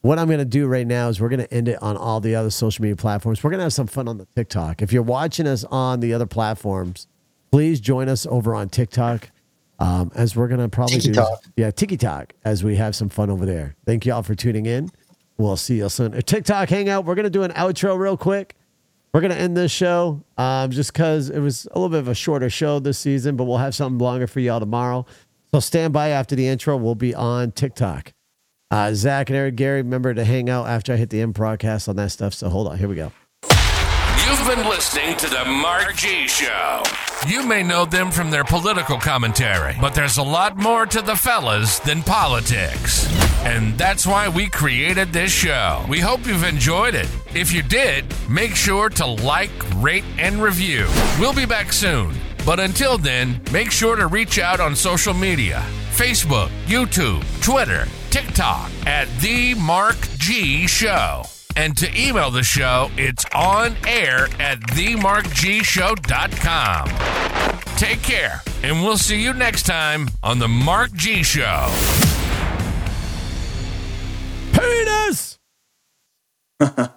What I'm going to do right now is we're going to end it on all the other social media platforms. We're going to have some fun on the TikTok. If you're watching us on the other platforms, please join us over on TikTok. Um, as we're gonna probably do, TikTok. yeah, TikTok, as we have some fun over there. Thank you all for tuning in. We'll see you soon. A TikTok hangout. We're gonna do an outro real quick. We're gonna end this show um, just because it was a little bit of a shorter show this season, but we'll have something longer for y'all tomorrow. So stand by after the intro. We'll be on TikTok. Uh, Zach and Eric Gary, remember to hang out after I hit the end broadcast on that stuff. So hold on. Here we go. You've been listening to the Mark G Show. You may know them from their political commentary, but there's a lot more to the fellas than politics. And that's why we created this show. We hope you've enjoyed it. If you did, make sure to like, rate, and review. We'll be back soon. But until then, make sure to reach out on social media Facebook, YouTube, Twitter, TikTok at The Mark G Show. And to email the show, it's on air at themarkgshow.com. Take care, and we'll see you next time on The Mark G Show. Penis.